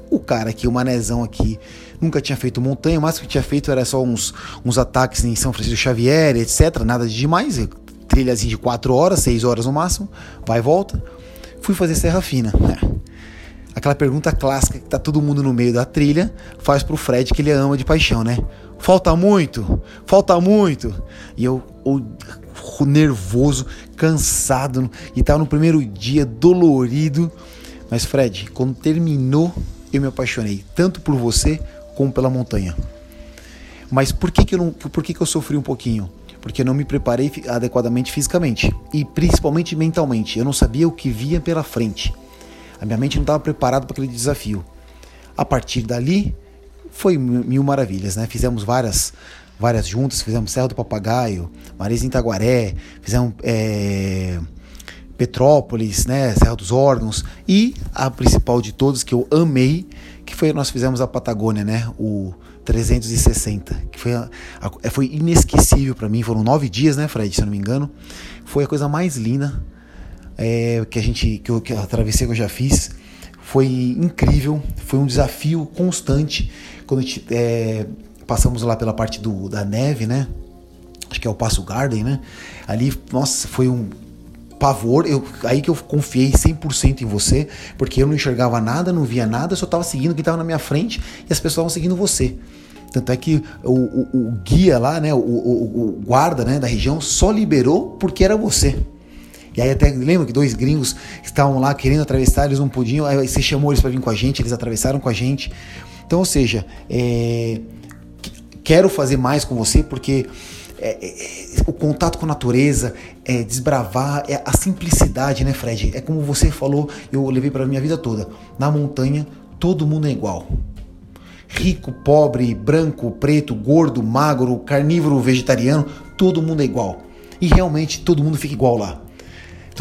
O cara aqui, o manezão aqui, nunca tinha feito montanha, mas o que tinha feito era só uns, uns ataques em São Francisco Xavier, etc. Nada de demais, trilhazinha de 4 horas, 6 horas no máximo, vai e volta. Fui fazer Serra Fina. É. Aquela pergunta clássica que tá todo mundo no meio da trilha, faz pro Fred que ele ama de paixão, né? Falta muito, falta muito. E eu, eu nervoso, cansado e tava no primeiro dia dolorido. Mas Fred, quando terminou, eu me apaixonei tanto por você como pela montanha. Mas por que que eu não, por que que eu sofri um pouquinho? Porque eu não me preparei adequadamente fisicamente e principalmente mentalmente. Eu não sabia o que via pela frente. A minha mente não estava preparada para aquele desafio. A partir dali, foi mil maravilhas, né? Fizemos várias várias juntas, fizemos Serra do Papagaio, Marisa em Itaguaré, fizemos é, Petrópolis, né, Serra dos Órgãos e a principal de todas que eu amei, que foi nós fizemos a Patagônia, né, o 360, que foi, a, a, foi inesquecível para mim, foram nove dias, né, Fred, se eu não me engano, foi a coisa mais linda é, que a gente, que, eu, que a travessia que eu já fiz, foi incrível, foi um desafio constante, quando gente é, passamos lá pela parte do, da neve, né? Acho que é o Passo Garden, né? Ali, nossa, foi um pavor. Eu, aí que eu confiei 100% em você, porque eu não enxergava nada, não via nada, só estava seguindo o que estava na minha frente e as pessoas estavam seguindo você. Tanto é que o, o, o guia lá, né, o, o, guarda né, da região, só liberou porque era você. E aí até lembra que dois gringos estavam lá querendo atravessar, eles não podiam, aí você chamou eles para vir com a gente, eles atravessaram com a gente. Então, ou seja, é, quero fazer mais com você porque é, é, é, o contato com a natureza, é desbravar, é a simplicidade, né, Fred? É como você falou, eu levei para minha vida toda. Na montanha, todo mundo é igual. Rico, pobre, branco, preto, gordo, magro, carnívoro, vegetariano, todo mundo é igual. E realmente todo mundo fica igual lá.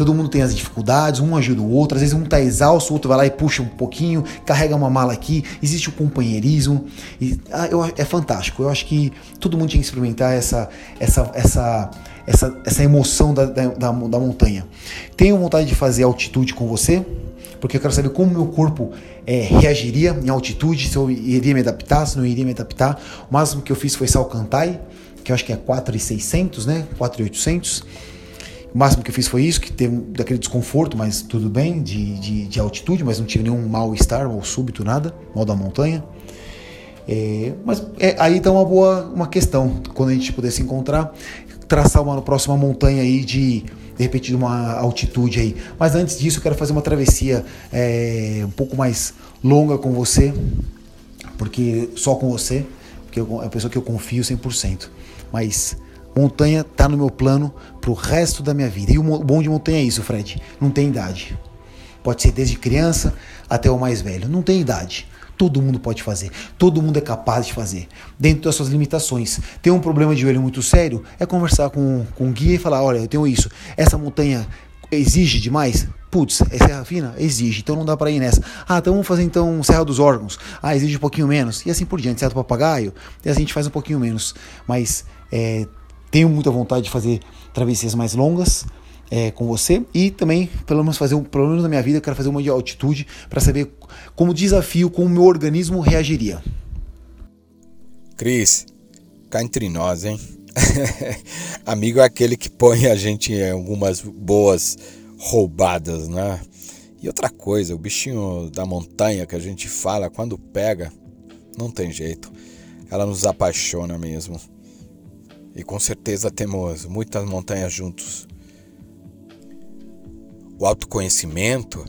Todo mundo tem as dificuldades, um ajuda o outro, às vezes um tá exausto, o outro vai lá e puxa um pouquinho, carrega uma mala aqui, existe o companheirismo. E, ah, eu, é fantástico. Eu acho que todo mundo tinha que experimentar essa, essa, essa, essa, essa emoção da, da, da, da montanha. Tenho vontade de fazer altitude com você, porque eu quero saber como meu corpo é, reagiria em altitude, se eu iria me adaptar, se não iria me adaptar. O máximo que eu fiz foi Salcantay, que eu acho que é 4,600, né? 4,800. O máximo que eu fiz foi isso, que teve daquele desconforto, mas tudo bem, de, de, de altitude, mas não tive nenhum mal-estar ou súbito, nada, mal da montanha. É, mas é, aí está uma boa uma questão, quando a gente puder se encontrar, traçar uma próxima montanha aí de de repente de uma altitude aí. Mas antes disso, eu quero fazer uma travessia é, um pouco mais longa com você, porque só com você, porque é uma pessoa que eu confio 100%. Mas Montanha tá no meu plano pro resto da minha vida. E o bom de montanha é isso, Fred. Não tem idade. Pode ser desde criança até o mais velho. Não tem idade. Todo mundo pode fazer. Todo mundo é capaz de fazer. Dentro das suas limitações. Tem um problema de joelho muito sério? É conversar com, com um guia e falar: olha, eu tenho isso. Essa montanha exige demais? Putz, é Serra Fina? Exige, então não dá para ir nessa. Ah, então vamos fazer então Serra dos Órgãos. Ah, exige um pouquinho menos. E assim por diante, Serra do Papagaio. E assim a gente faz um pouquinho menos. Mas é, tenho muita vontade de fazer travessias mais longas é, com você e também, pelo menos fazer um, pelo menos na minha vida, eu quero fazer uma de altitude para saber como desafio, como o meu organismo reagiria. Cris, cá entre nós, hein? Amigo é aquele que põe a gente em algumas boas roubadas, né? E outra coisa, o bichinho da montanha que a gente fala, quando pega, não tem jeito. Ela nos apaixona mesmo. E com certeza temos muitas montanhas juntos. O autoconhecimento,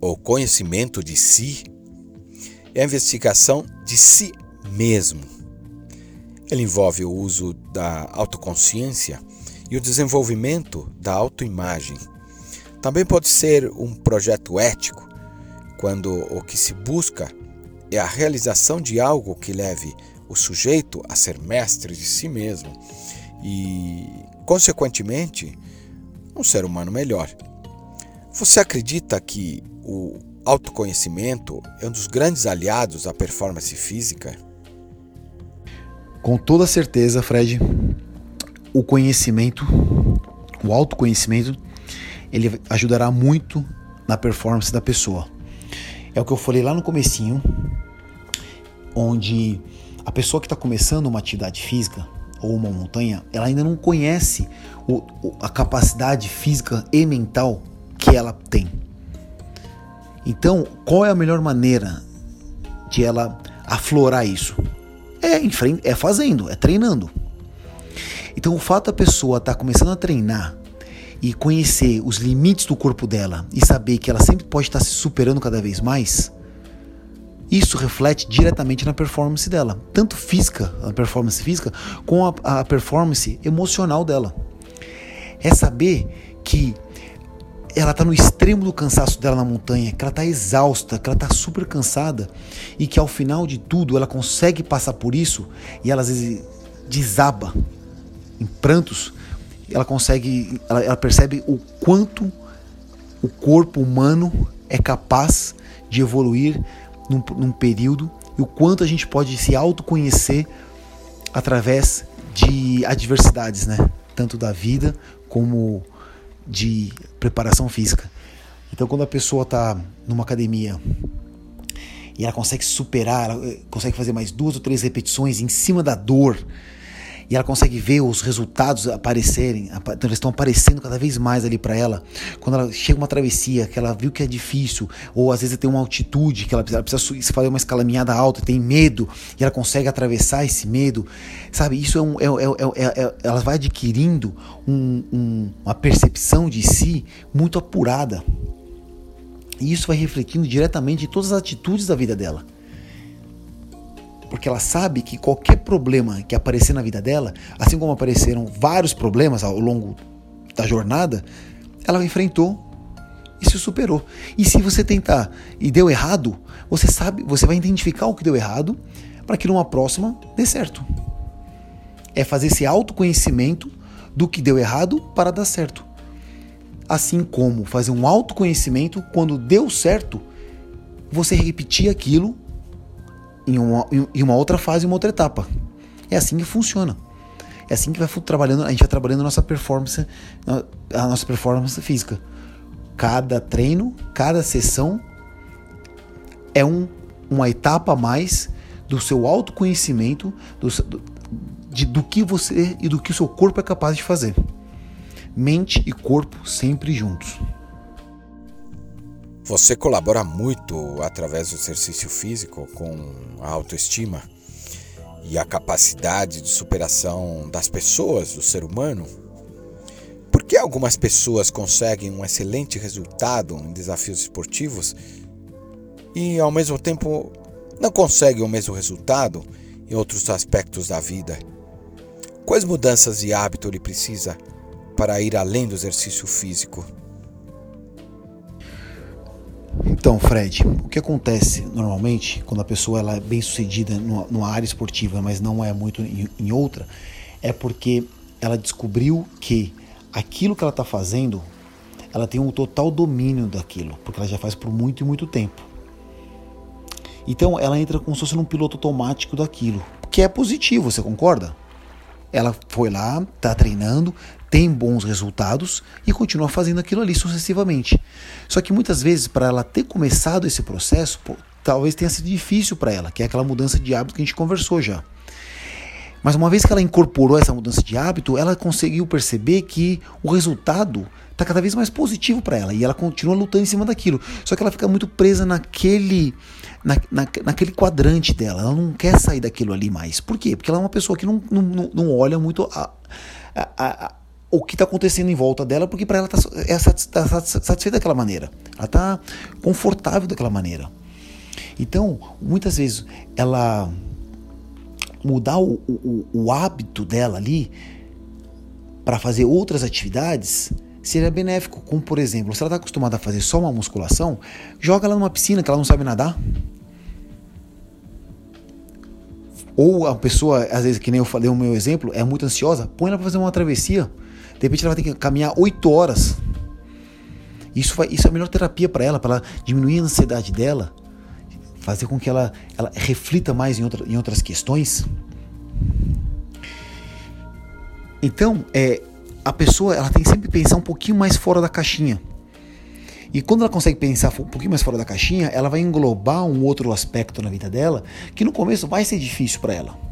ou conhecimento de si, é a investigação de si mesmo. Ele envolve o uso da autoconsciência e o desenvolvimento da autoimagem. Também pode ser um projeto ético, quando o que se busca é a realização de algo que leve o sujeito a ser mestre de si mesmo e, consequentemente, um ser humano melhor. Você acredita que o autoconhecimento é um dos grandes aliados à performance física? Com toda certeza, Fred, o conhecimento, o autoconhecimento, ele ajudará muito na performance da pessoa. É o que eu falei lá no comecinho, onde a pessoa que está começando uma atividade física ou uma montanha, ela ainda não conhece o, a capacidade física e mental que ela tem. Então, qual é a melhor maneira de ela aflorar isso? É, é fazendo, é treinando. Então, o fato da pessoa estar tá começando a treinar e conhecer os limites do corpo dela e saber que ela sempre pode estar tá se superando cada vez mais, isso reflete diretamente na performance dela, tanto física, a performance física, com a, a performance emocional dela. É saber que ela está no extremo do cansaço dela na montanha, que ela está exausta, que ela está super cansada e que ao final de tudo ela consegue passar por isso e ela às vezes desaba em prantos, ela consegue, ela, ela percebe o quanto o corpo humano é capaz de evoluir num, num período e o quanto a gente pode se autoconhecer através de adversidades, né? Tanto da vida como de preparação física. Então, quando a pessoa está numa academia e ela consegue superar, ela eh, consegue fazer mais duas ou três repetições em cima da dor, e ela consegue ver os resultados aparecerem, então eles estão aparecendo cada vez mais ali para ela. Quando ela chega uma travessia que ela viu que é difícil, ou às vezes tem uma altitude que ela precisa, ela precisa fazer uma escalaminhada alta, tem medo e ela consegue atravessar esse medo, sabe? Isso é um, é, é, é, é ela vai adquirindo um, um, uma percepção de si muito apurada. E isso vai refletindo diretamente em todas as atitudes da vida dela porque ela sabe que qualquer problema que aparecer na vida dela, assim como apareceram vários problemas ao longo da jornada, ela enfrentou e se superou. E se você tentar e deu errado, você sabe, você vai identificar o que deu errado para que numa próxima dê certo. É fazer esse autoconhecimento do que deu errado para dar certo. Assim como fazer um autoconhecimento quando deu certo, você repetir aquilo em uma, em uma outra fase, uma outra etapa. É assim que funciona. É assim que vai trabalhando, a gente vai trabalhando a nossa performance, a nossa performance física. Cada treino, cada sessão é um, uma etapa a mais do seu autoconhecimento, do, do, de, do que você e do que o seu corpo é capaz de fazer. Mente e corpo sempre juntos. Você colabora muito através do exercício físico com a autoestima e a capacidade de superação das pessoas, do ser humano? Por que algumas pessoas conseguem um excelente resultado em desafios esportivos e, ao mesmo tempo, não conseguem o mesmo resultado em outros aspectos da vida? Quais mudanças de hábito ele precisa para ir além do exercício físico? Então, Fred, o que acontece normalmente quando a pessoa ela é bem sucedida numa, área esportiva, mas não é muito em, em outra, é porque ela descobriu que aquilo que ela está fazendo, ela tem um total domínio daquilo, porque ela já faz por muito e muito tempo. Então ela entra como se fosse num piloto automático daquilo, que é positivo, você concorda? Ela foi lá, está treinando, tem bons resultados e continua fazendo aquilo ali sucessivamente. Só que muitas vezes, para ela ter começado esse processo, pô, talvez tenha sido difícil para ela, que é aquela mudança de hábito que a gente conversou já. Mas uma vez que ela incorporou essa mudança de hábito, ela conseguiu perceber que o resultado está cada vez mais positivo para ela e ela continua lutando em cima daquilo. Só que ela fica muito presa naquele, na, na, naquele quadrante dela. Ela não quer sair daquilo ali mais. Por quê? Porque ela é uma pessoa que não, não, não olha muito a, a, a, o que está acontecendo em volta dela, porque para ela está é, tá satisfeita daquela maneira. Ela está confortável daquela maneira. Então, muitas vezes, ela mudar o, o, o hábito dela ali para fazer outras atividades seria benéfico. Como, por exemplo, se ela está acostumada a fazer só uma musculação, joga ela numa piscina que ela não sabe nadar. Ou a pessoa, às vezes, que nem eu falei o meu exemplo, é muito ansiosa, põe ela para fazer uma travessia. De repente ela vai ter que caminhar 8 horas. Isso, vai, isso é a melhor terapia para ela, para ela diminuir a ansiedade dela, fazer com que ela, ela reflita mais em, outra, em outras questões. Então, é, a pessoa ela tem que sempre pensar um pouquinho mais fora da caixinha. E quando ela consegue pensar um pouquinho mais fora da caixinha, ela vai englobar um outro aspecto na vida dela que no começo vai ser difícil para ela.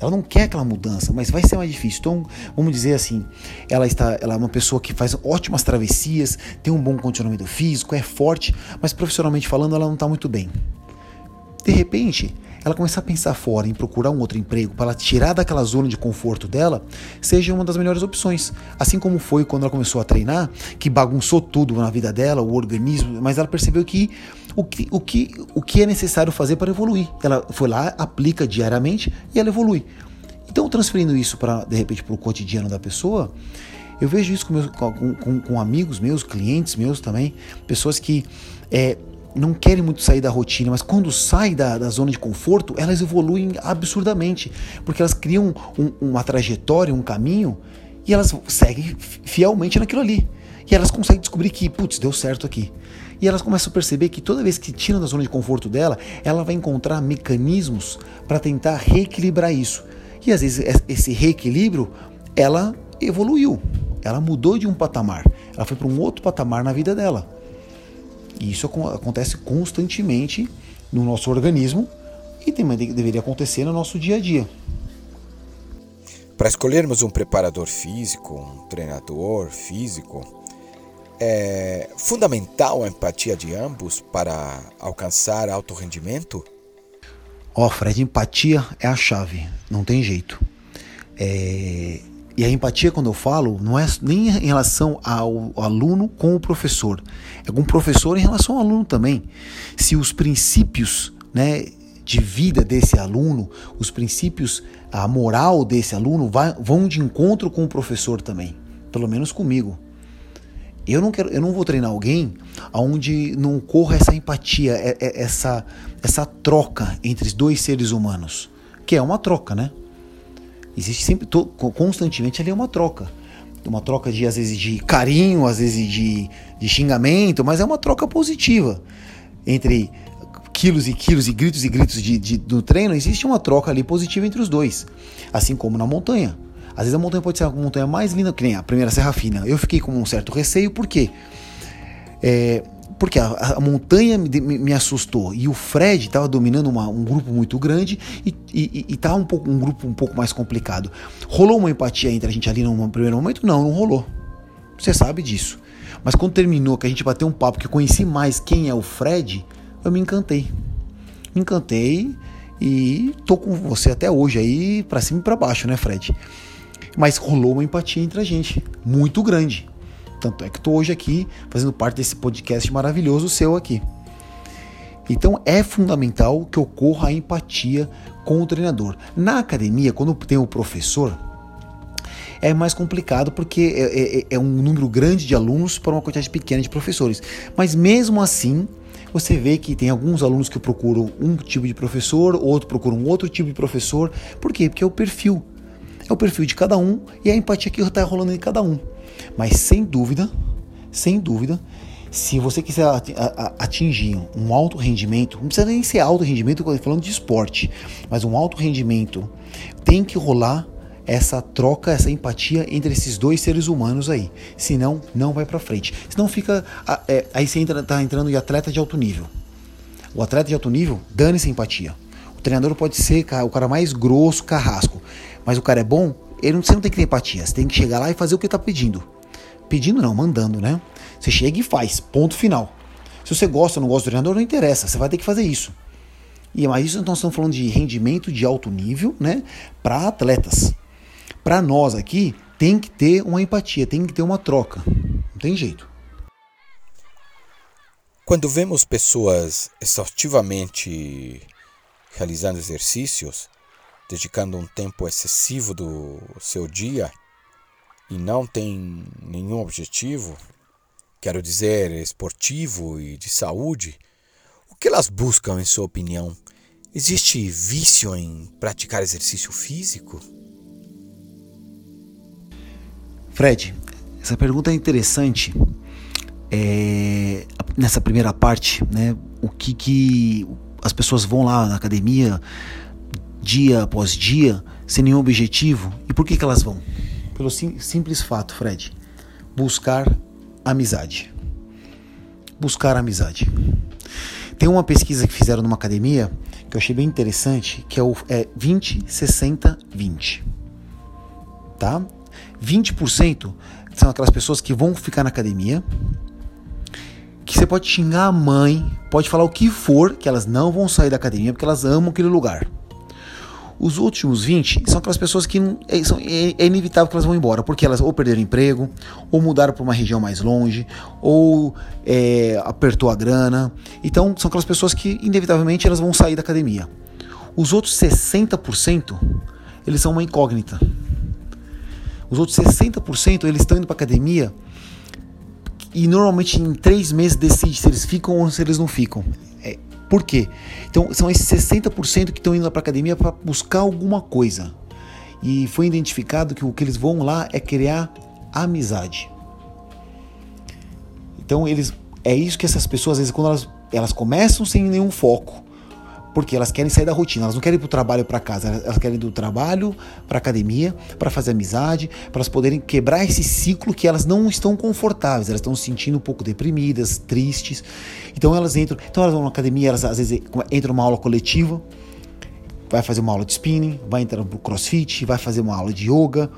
Ela não quer aquela mudança, mas vai ser mais difícil. Então, vamos dizer assim, ela está, ela é uma pessoa que faz ótimas travessias, tem um bom condicionamento físico, é forte, mas profissionalmente falando, ela não está muito bem. De repente, ela começar a pensar fora em procurar um outro emprego para ela tirar daquela zona de conforto dela, seja uma das melhores opções. Assim como foi quando ela começou a treinar, que bagunçou tudo na vida dela, o organismo, mas ela percebeu que o que, o que, o que é necessário fazer para evoluir. Ela foi lá, aplica diariamente e ela evolui. Então, transferindo isso para, de repente, para o cotidiano da pessoa, eu vejo isso com, meus, com, com, com, amigos meus, clientes meus também, pessoas que é, não querem muito sair da rotina, mas quando saem da, da zona de conforto, elas evoluem absurdamente, porque elas criam um, uma trajetória, um caminho, e elas seguem fielmente naquilo ali. E elas conseguem descobrir que, putz, deu certo aqui. E elas começam a perceber que toda vez que tiram da zona de conforto dela, ela vai encontrar mecanismos para tentar reequilibrar isso. E às vezes esse reequilíbrio, ela evoluiu, ela mudou de um patamar, ela foi para um outro patamar na vida dela. E isso acontece constantemente no nosso organismo e também deveria acontecer no nosso dia a dia. Para escolhermos um preparador físico, um treinador físico, é fundamental a empatia de ambos para alcançar alto rendimento? Ó, oh, Fred, empatia é a chave, não tem jeito. É, e a empatia, quando eu falo, não é nem em relação ao aluno com o professor, o professor em relação ao aluno também. Se os princípios né, de vida desse aluno, os princípios, a moral desse aluno vai, vão de encontro com o professor também, pelo menos comigo. Eu não quero, eu não vou treinar alguém onde não ocorra essa empatia, é, é, essa, essa troca entre os dois seres humanos, que é uma troca, né? Existe sempre, constantemente ali é uma troca. Uma troca de, às vezes, de carinho, às vezes de, de xingamento, mas é uma troca positiva. Entre quilos e quilos e gritos e gritos de, de, do treino, existe uma troca ali positiva entre os dois. Assim como na montanha. Às vezes a montanha pode ser a montanha mais linda, que nem a primeira Serra Fina. Eu fiquei com um certo receio, por quê? É, porque a, a montanha me, me, assustou e o Fred estava dominando uma, um grupo muito grande e estava um, um grupo um pouco mais complicado. Rolou uma empatia entre a gente ali num primeiro momento? Não, não rolou. Você sabe disso. Mas quando terminou, que a gente bateu um papo, que eu conheci mais quem é o Fred, eu me encantei. Me encantei e tô com você até hoje aí, para cima e para baixo, né, Fred? Mas rolou uma empatia entre a gente, muito grande. Tanto é que estou hoje aqui fazendo parte desse podcast maravilhoso seu aqui. Então é fundamental que ocorra a empatia com o treinador. Na academia, quando tem o professor, é mais complicado porque é, é, é, é, um número grande de alunos para uma quantidade pequena de professores. Mas mesmo assim, você vê que tem alguns alunos que procuram um tipo de professor, outro procura um outro tipo de professor. Por quê? Porque é o perfil. É o perfil de cada um e a empatia que está rolando em cada um. Mas sem dúvida, sem dúvida, se você quiser atingir um alto rendimento, não precisa nem ser alto rendimento, falando de esporte, mas um alto rendimento, tem que rolar essa troca, essa empatia entre esses dois seres humanos aí. Senão, não vai para frente. Senão fica. É, aí você entra, tá entrando em atleta de alto nível. O atleta de alto nível, dane-se empatia. O treinador pode ser o cara mais grosso, carrasco. mas o cara é bom, ele não, você não tem que ter empatia. Você tem que chegar lá e fazer o que ele tá pedindo. Pedindo não, mandando, né? Você chega e faz, ponto final. Se você gosta ou não gosta do treinador, não interessa, você vai ter que fazer isso. E mas isso nós estamos falando de rendimento de alto nível, né, para atletas. Para nós aqui tem que ter uma empatia, tem que ter uma troca. Não tem jeito. Quando vemos pessoas exaustivamente realizando exercícios, dedicando um tempo excessivo do seu dia e não tem nenhum objetivo, quero dizer, esportivo e de saúde, o que elas buscam, em sua opinião? Existe vício em praticar exercício físico? Fred, essa pergunta é interessante. É, nessa primeira parte, né? O que, que as pessoas vão lá na academia dia após dia, sem nenhum objetivo. E por que, que elas vão? Pelo sim, simples fato, Fred, buscar amizade. Buscar amizade. Tem uma pesquisa que fizeram numa academia que eu achei bem interessante, que é o é 20, 60, 20. Tá? 20% são aquelas pessoas que vão ficar na academia, que você pode xingar a mãe, pode falar o que for, que elas não vão sair da academia porque elas amam aquele lugar. Os últimos 20 são aquelas pessoas que é, são, é, é, inevitável que elas vão embora, porque elas ou perderam emprego, ou mudaram para uma região mais longe, ou é, apertou a grana. Então são aquelas pessoas que inevitavelmente elas vão sair da academia. Os outros 60% eles são uma incógnita. Os outros 60% eles estão indo para academia e normalmente em três meses decide se eles ficam ou se eles não ficam. Por quê? Então, são esses 60% que estão indo para a academia para buscar alguma coisa. E foi identificado que o que eles vão lá é criar amizade. Então, eles é isso que essas pessoas, às vezes, quando elas, elas começam sem nenhum foco, porque elas querem sair da rotina, elas não querem ir para o trabalho para casa, elas querem ir do trabalho para academia, para fazer amizade, para elas poderem quebrar esse ciclo que elas não estão confortáveis, elas estão se sentindo um pouco deprimidas, tristes. Então elas entram, então elas vão na academia, elas às vezes entram numa aula coletiva, vai fazer uma aula de spinning, vai entrar no crossfit, vai fazer uma aula de yoga.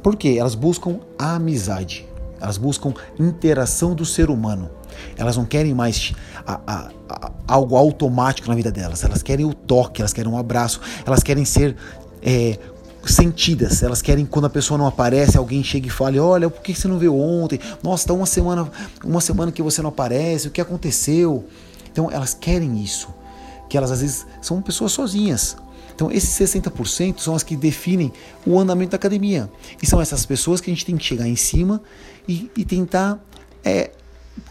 Porque elas buscam amizade, elas buscam interação do ser humano. Elas não querem mais a, a, a, algo automático na vida delas. Elas querem o toque, elas querem um abraço, elas querem ser é, sentidas. Elas querem quando a pessoa não aparece, alguém chega e fale: "Olha, por que você não veio ontem? Nossa, tá uma semana, uma semana que você não aparece. O que aconteceu?" Então elas querem isso. Que elas às vezes são pessoas sozinhas. Então, esses 60% são as que definem o andamento da academia. E são essas pessoas que a gente tem que chegar em cima e, e tentar é,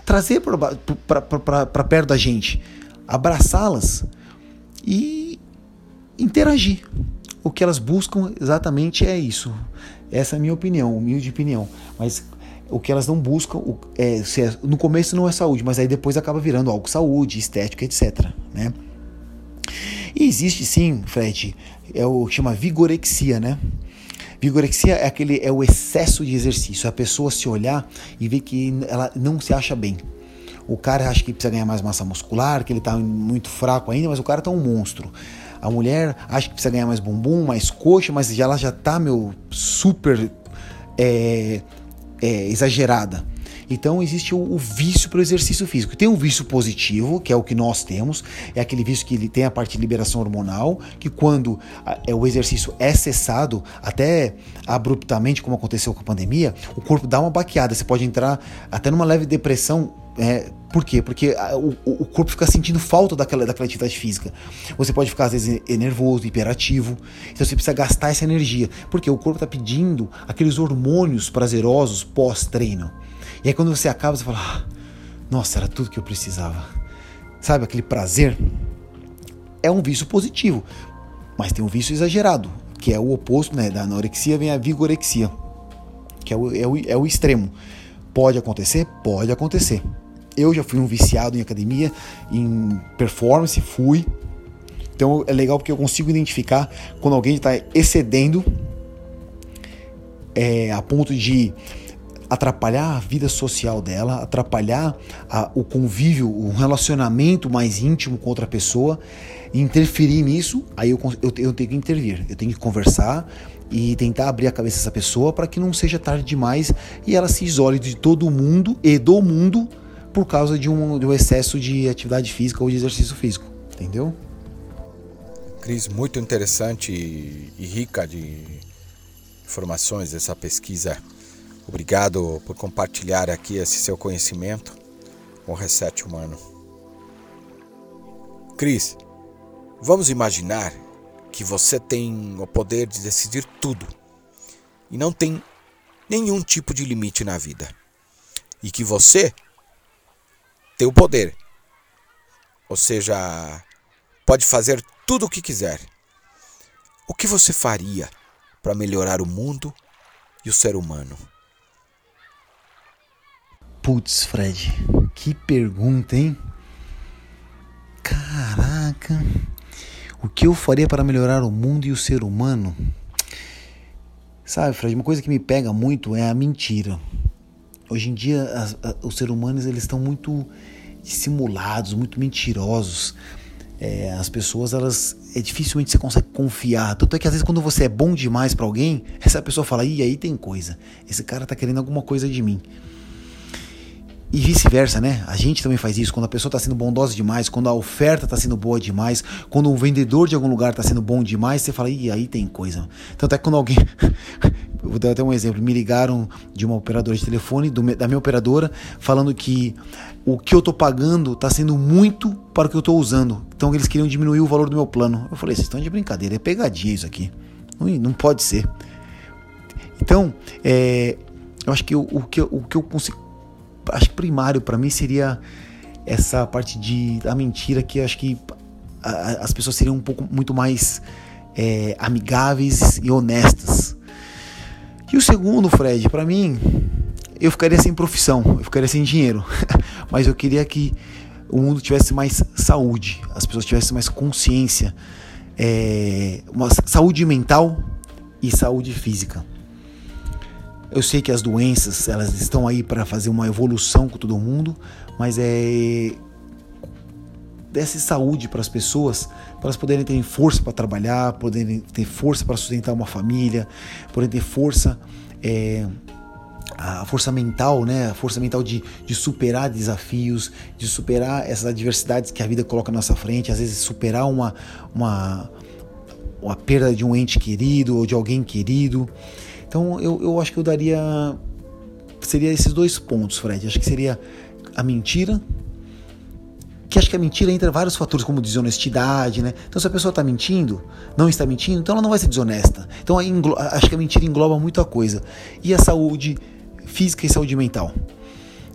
trazer para perto da gente, abraçá-las e interagir. O que elas buscam exatamente é isso. Essa é a minha opinião, humilde opinião. Mas o que elas não buscam, é, é, no começo não é saúde, mas aí depois acaba virando algo saúde, estética, etc. Né? E existe sim, Fred, é o que chama vigorexia, né? Vigorexia é aquele é o excesso de exercício, a pessoa se olhar e ver que ela não se acha bem. O cara acha que precisa ganhar mais massa muscular, que ele está muito fraco ainda, mas o cara tá um monstro. A mulher acha que precisa ganhar mais bumbum, mais coxa, mas já ela já tá meu super é, é, exagerada. Então existe o, o vício para o exercício físico. Tem um vício positivo, que é o que nós temos, é aquele vício que ele tem a parte de liberação hormonal, que quando a, é, o exercício é cessado, até abruptamente, como aconteceu com a pandemia, o corpo dá uma baqueada, você pode entrar até numa leve depressão é, por quê? Porque o, o, corpo fica sentindo falta daquela, daquela atividade física. Você pode ficar, às vezes, nervoso, hiperativo. Então você precisa gastar essa energia. Porque o corpo está pedindo aqueles hormônios prazerosos pós-treino. E aí quando você acaba, você fala: ah, Nossa, era tudo que eu precisava. Sabe aquele prazer? É um vício positivo, mas tem um vício exagerado, que é o oposto, né? Da anorexia vem a vigorexia, que é o, é o, é o extremo. Pode acontecer? Pode acontecer. Eu já fui um viciado em academia, em performance, fui. Então é legal porque eu consigo identificar quando alguém está excedendo é, a ponto de atrapalhar a vida social dela, atrapalhar a, o convívio, o relacionamento mais íntimo com outra pessoa, interferir nisso, aí eu, eu, eu tenho que intervir, eu tenho que conversar e tentar abrir a cabeça dessa pessoa para que não seja tarde demais e ela se isole de todo mundo e do mundo por causa de um, de um excesso de atividade física ou de exercício físico, entendeu? Cris, muito interessante e rica de informações essa pesquisa Obrigado por compartilhar aqui esse seu conhecimento com o Reset Humano. Cris, vamos imaginar que você tem o poder de decidir tudo e não tem nenhum tipo de limite na vida. E que você tem o poder, ou seja, pode fazer tudo o que quiser. O que você faria para melhorar o mundo e o ser humano? Putz, Fred, que pergunta, hein? Caraca, o que eu faria para melhorar o mundo e o ser humano? Sabe, Fred, uma coisa que me pega muito é a mentira. Hoje em dia, as, os seres humanos eles estão muito dissimulados, muito mentirosos. É, as pessoas, elas é dificilmente você consegue confiar. Tanto é que às vezes quando você é bom demais para alguém, essa pessoa fala: "E aí tem coisa. Esse cara tá querendo alguma coisa de mim". E vice-versa, né? A gente também faz isso. Quando a pessoa está sendo bondosa demais, quando a oferta está sendo boa demais, quando o vendedor de algum lugar está sendo bom demais, você fala, e aí tem coisa. Tanto é que quando alguém. Vou dar até um exemplo. Me ligaram de uma operadora de telefone, do, da minha operadora, falando que o que eu estou pagando está sendo muito para o que eu estou usando. Então eles queriam diminuir o valor do meu plano. Eu falei, vocês estão de brincadeira, é pegadinha isso aqui. Não, não pode ser. Então, é, eu acho que o, o, que, o que eu consigo acho que primário para mim seria essa parte de da mentira que acho que as pessoas seriam um pouco muito mais é, amigáveis e honestas. E o segundo, Fred, para mim, eu ficaria sem profissão, eu ficaria sem dinheiro, mas eu queria que o mundo tivesse mais saúde, as pessoas tivessem mais consciência, é, uma saúde mental e saúde física. Eu sei que as doenças elas estão aí para fazer uma evolução com todo mundo, mas é dessa saúde para as pessoas, para elas poderem ter força para trabalhar, poderem ter força para sustentar uma família, poderem ter força é, a força mental, né? A força mental de, de superar desafios, de superar essas adversidades que a vida coloca na nossa frente, às vezes superar uma, uma, uma perda de um ente querido ou de alguém querido. Então eu, eu acho que eu daria. Seria esses dois pontos, Fred. Acho que seria a mentira. Que acho que a mentira entra vários fatores, como desonestidade, né? Então, se a pessoa está mentindo, não está mentindo, então ela não vai ser desonesta. Então, acho que a mentira engloba muita coisa. E a saúde física e saúde mental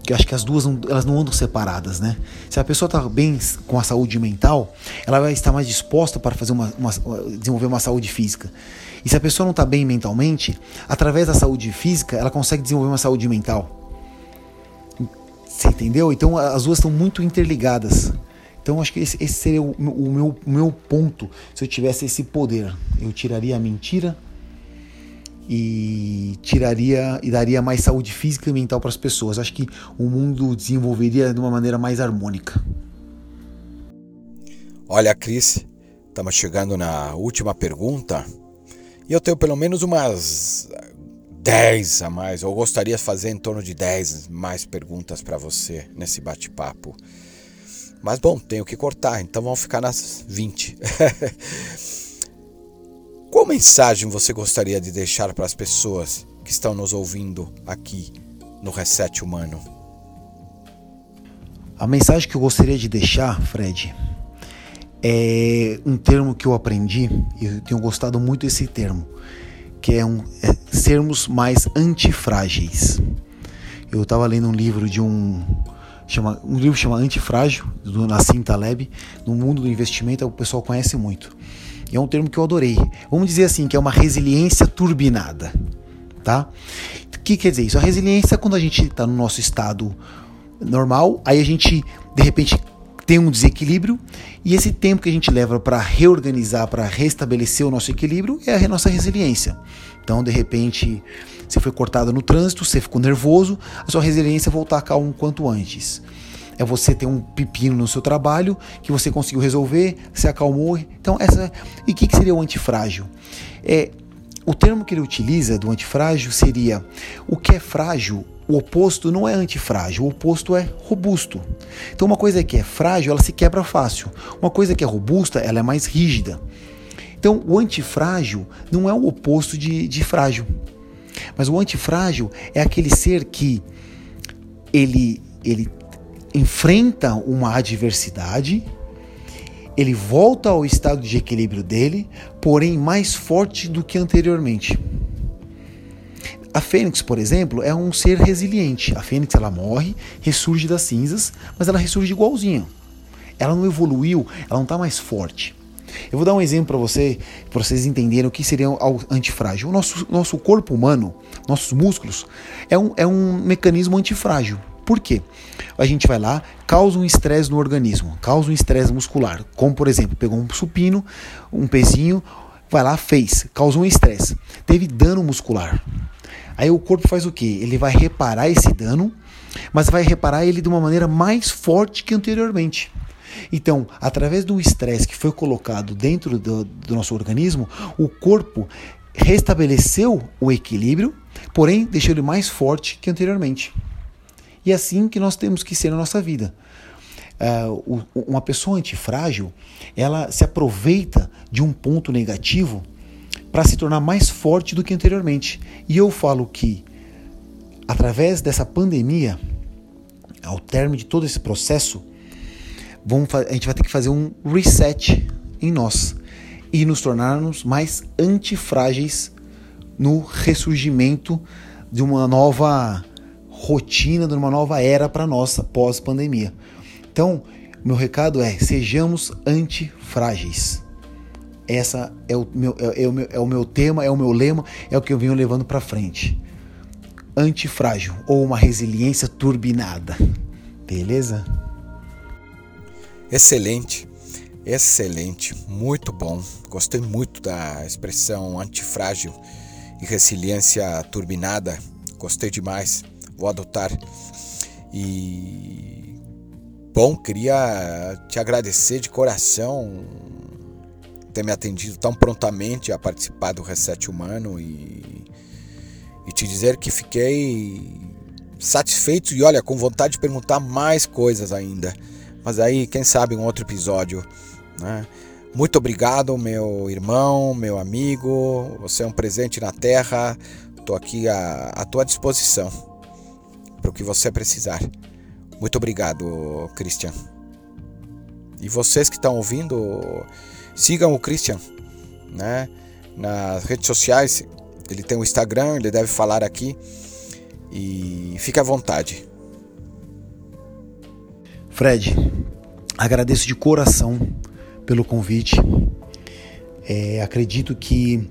que acho que as duas não, elas não andam separadas, né? Se a pessoa está bem com a saúde mental, ela vai estar mais disposta para fazer uma, uma, desenvolver uma saúde física. E se a pessoa não está bem mentalmente, através da saúde física, ela consegue desenvolver uma saúde mental. Você entendeu? Então as duas estão muito interligadas. Então acho que esse, esse seria o, o, meu, o meu ponto se eu tivesse esse poder. Eu tiraria a mentira e tiraria e daria mais saúde física e mental para as pessoas. Acho que o mundo desenvolveria de uma maneira mais harmônica. Olha, Cris, estamos chegando na última pergunta e eu tenho pelo menos umas 10 a mais. Eu gostaria de fazer em torno de 10 mais perguntas para você nesse bate-papo. Mas bom, tenho que cortar, então vamos ficar nas 20. Qual mensagem você gostaria de deixar para as pessoas que estão nos ouvindo aqui no Reset Humano? A mensagem que eu gostaria de deixar, Fred, é um termo que eu aprendi e eu tenho gostado muito desse termo, que é, um, é sermos mais antifrágeis. Eu estava lendo um livro de um chama um livro chama Antifrágil do Nassim Taleb, no mundo do investimento o pessoal conhece muito. E é um termo que eu adorei. Vamos dizer assim, que é uma resiliência turbinada, tá? O que quer dizer isso? A resiliência é quando a gente está no nosso estado normal, aí a gente de repente tem um desequilíbrio e esse tempo que a gente leva para reorganizar, para restabelecer o nosso equilíbrio é a nossa resiliência. Então, de repente, você foi cortado no trânsito, você ficou nervoso, a sua resiliência voltar calmo quanto antes. É você ter um pepino no seu trabalho que você conseguiu resolver, se acalmou. Então, essa. E o que, que seria o antifrágil? É, o termo que ele utiliza do antifrágil seria o que é frágil, o oposto não é antifrágil, o oposto é robusto. Então uma coisa que é frágil, ela se quebra fácil. Uma coisa que é robusta, ela é mais rígida. Então o antifrágil não é o oposto de, de frágil. Mas o antifrágil é aquele ser que ele, ele enfrenta uma adversidade, ele volta ao estado de equilíbrio dele, porém mais forte do que anteriormente. A fênix, por exemplo, é um ser resiliente. A fênix ela morre, ressurge das cinzas, mas ela ressurge igualzinha. Ela não evoluiu, ela não está mais forte. Eu vou dar um exemplo para você, para vocês entenderem o que seria algo antifrágil. O nosso, nosso corpo humano, nossos músculos, é um, é um mecanismo antifrágil. Por quê? A gente vai lá, causa um estresse no organismo, causa um estresse muscular. Como, por exemplo, pegou um supino, um pezinho, vai lá, fez, causou um estresse. Teve dano muscular. Aí o corpo faz o quê? Ele vai reparar esse dano, mas vai reparar ele de uma maneira mais forte que anteriormente. Então, através do estresse que foi colocado dentro do, do nosso organismo, o corpo restabeleceu o equilíbrio, porém deixou ele mais forte que anteriormente. E é assim que nós temos que ser na nossa vida. Uh, uma pessoa antifrágil, ela se aproveita de um ponto negativo para se tornar mais forte do que anteriormente. E eu falo que, através dessa pandemia, ao término de todo esse processo, vamos, a gente vai ter que fazer um reset em nós e nos tornarmos mais antifrágeis no ressurgimento de uma nova rotina, de uma nova era para nós pós-pandemia. Então, meu recado é: sejamos antifrágeis. Essa é o meu, é, é, o meu, é o meu tema, é o meu lema, é o que eu venho levando para frente. Antifrágil ou uma resiliência turbinada. Beleza? Excelente, excelente, muito bom. Gostei muito da expressão antifrágil e resiliência turbinada. Gostei demais vou adotar. E bom, queria te agradecer de coração ter me atendido tão prontamente a participar do Reset Humano e, e te dizer que fiquei satisfeito e olha, com vontade de perguntar mais coisas ainda. Mas aí, quem sabe, um outro episódio. Né? Muito obrigado, meu irmão, meu amigo. Você é um presente na Terra. Estou aqui à, à tua disposição para o que você precisar. Muito obrigado, Christian. E vocês que estão ouvindo, sigam o Christian, né? Nas redes sociais, ele tem o um Instagram, ele deve falar aqui. E fique à vontade. Fred, agradeço de coração pelo convite. É, acredito que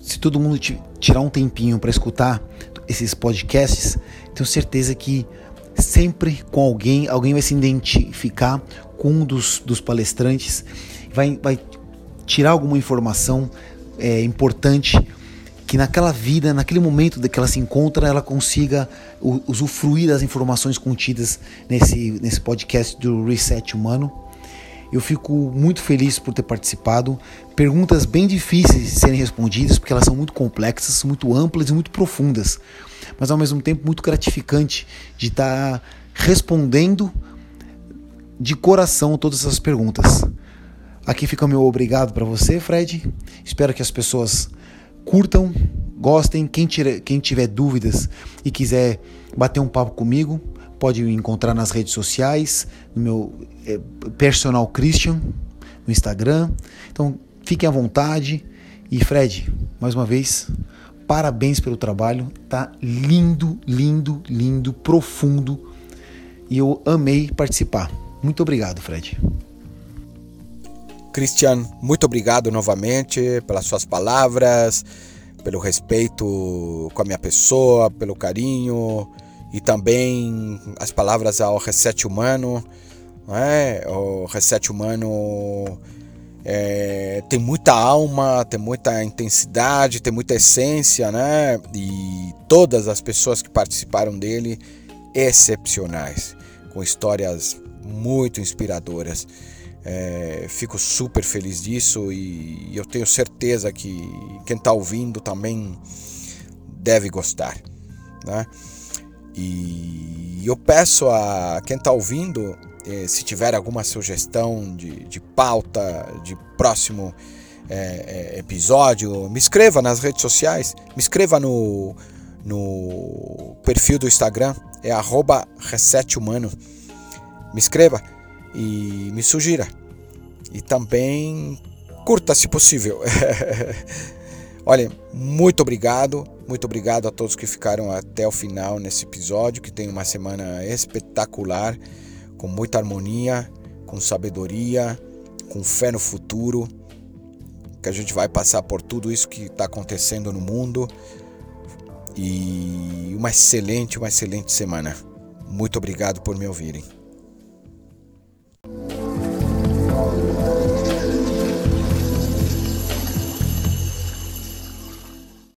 se todo mundo tirar um tempinho para escutar esses podcasts, tenho certeza que sempre com alguém, alguém vai se identificar com um dos, dos palestrantes, vai, vai tirar alguma informação é, importante que naquela vida, naquele momento que ela se encontra, ela consiga usufruir das informações contidas nesse, nesse podcast do Reset Humano. Eu fico muito feliz por ter participado. Perguntas bem difíceis de serem respondidas, porque elas são muito complexas, muito amplas e muito profundas mas ao mesmo tempo muito gratificante de estar respondendo de coração todas essas perguntas. Aqui fica o meu obrigado para você, Fred. Espero que as pessoas curtam, gostem. Quem, tira, quem tiver dúvidas e quiser bater um papo comigo, pode me encontrar nas redes sociais, no meu é, personal Christian, no Instagram. Então fiquem à vontade. E Fred, mais uma vez, Parabéns pelo trabalho, tá lindo, lindo, lindo, profundo e eu amei participar. Muito obrigado, Fred. Christian, muito obrigado novamente pelas suas palavras, pelo respeito com a minha pessoa, pelo carinho e também as palavras ao Reset Humano. É? O Reset Humano É, tem muita alma, tem muita intensidade, tem muita essência, né? E todas as pessoas que participaram dele, excepcionais, com histórias muito inspiradoras. É, fico super feliz disso e eu tenho certeza que quem está ouvindo também deve gostar. Né? E eu peço a quem está ouvindo, eh, se tiver alguma sugestão de, de pauta, de próximo eh, episódio, me escreva nas redes sociais, me escreva no, no perfil do Instagram, é arroba resetehumano. Me escreva e me sugira. E também curta se possível. Olha, muito obrigado, muito obrigado a todos que ficaram até o final nesse episódio, que tem uma semana espetacular, com muita harmonia, com sabedoria, com fé no futuro, que a gente vai passar por tudo isso que está acontecendo no mundo e uma excelente, uma excelente semana. Muito obrigado por me ouvirem.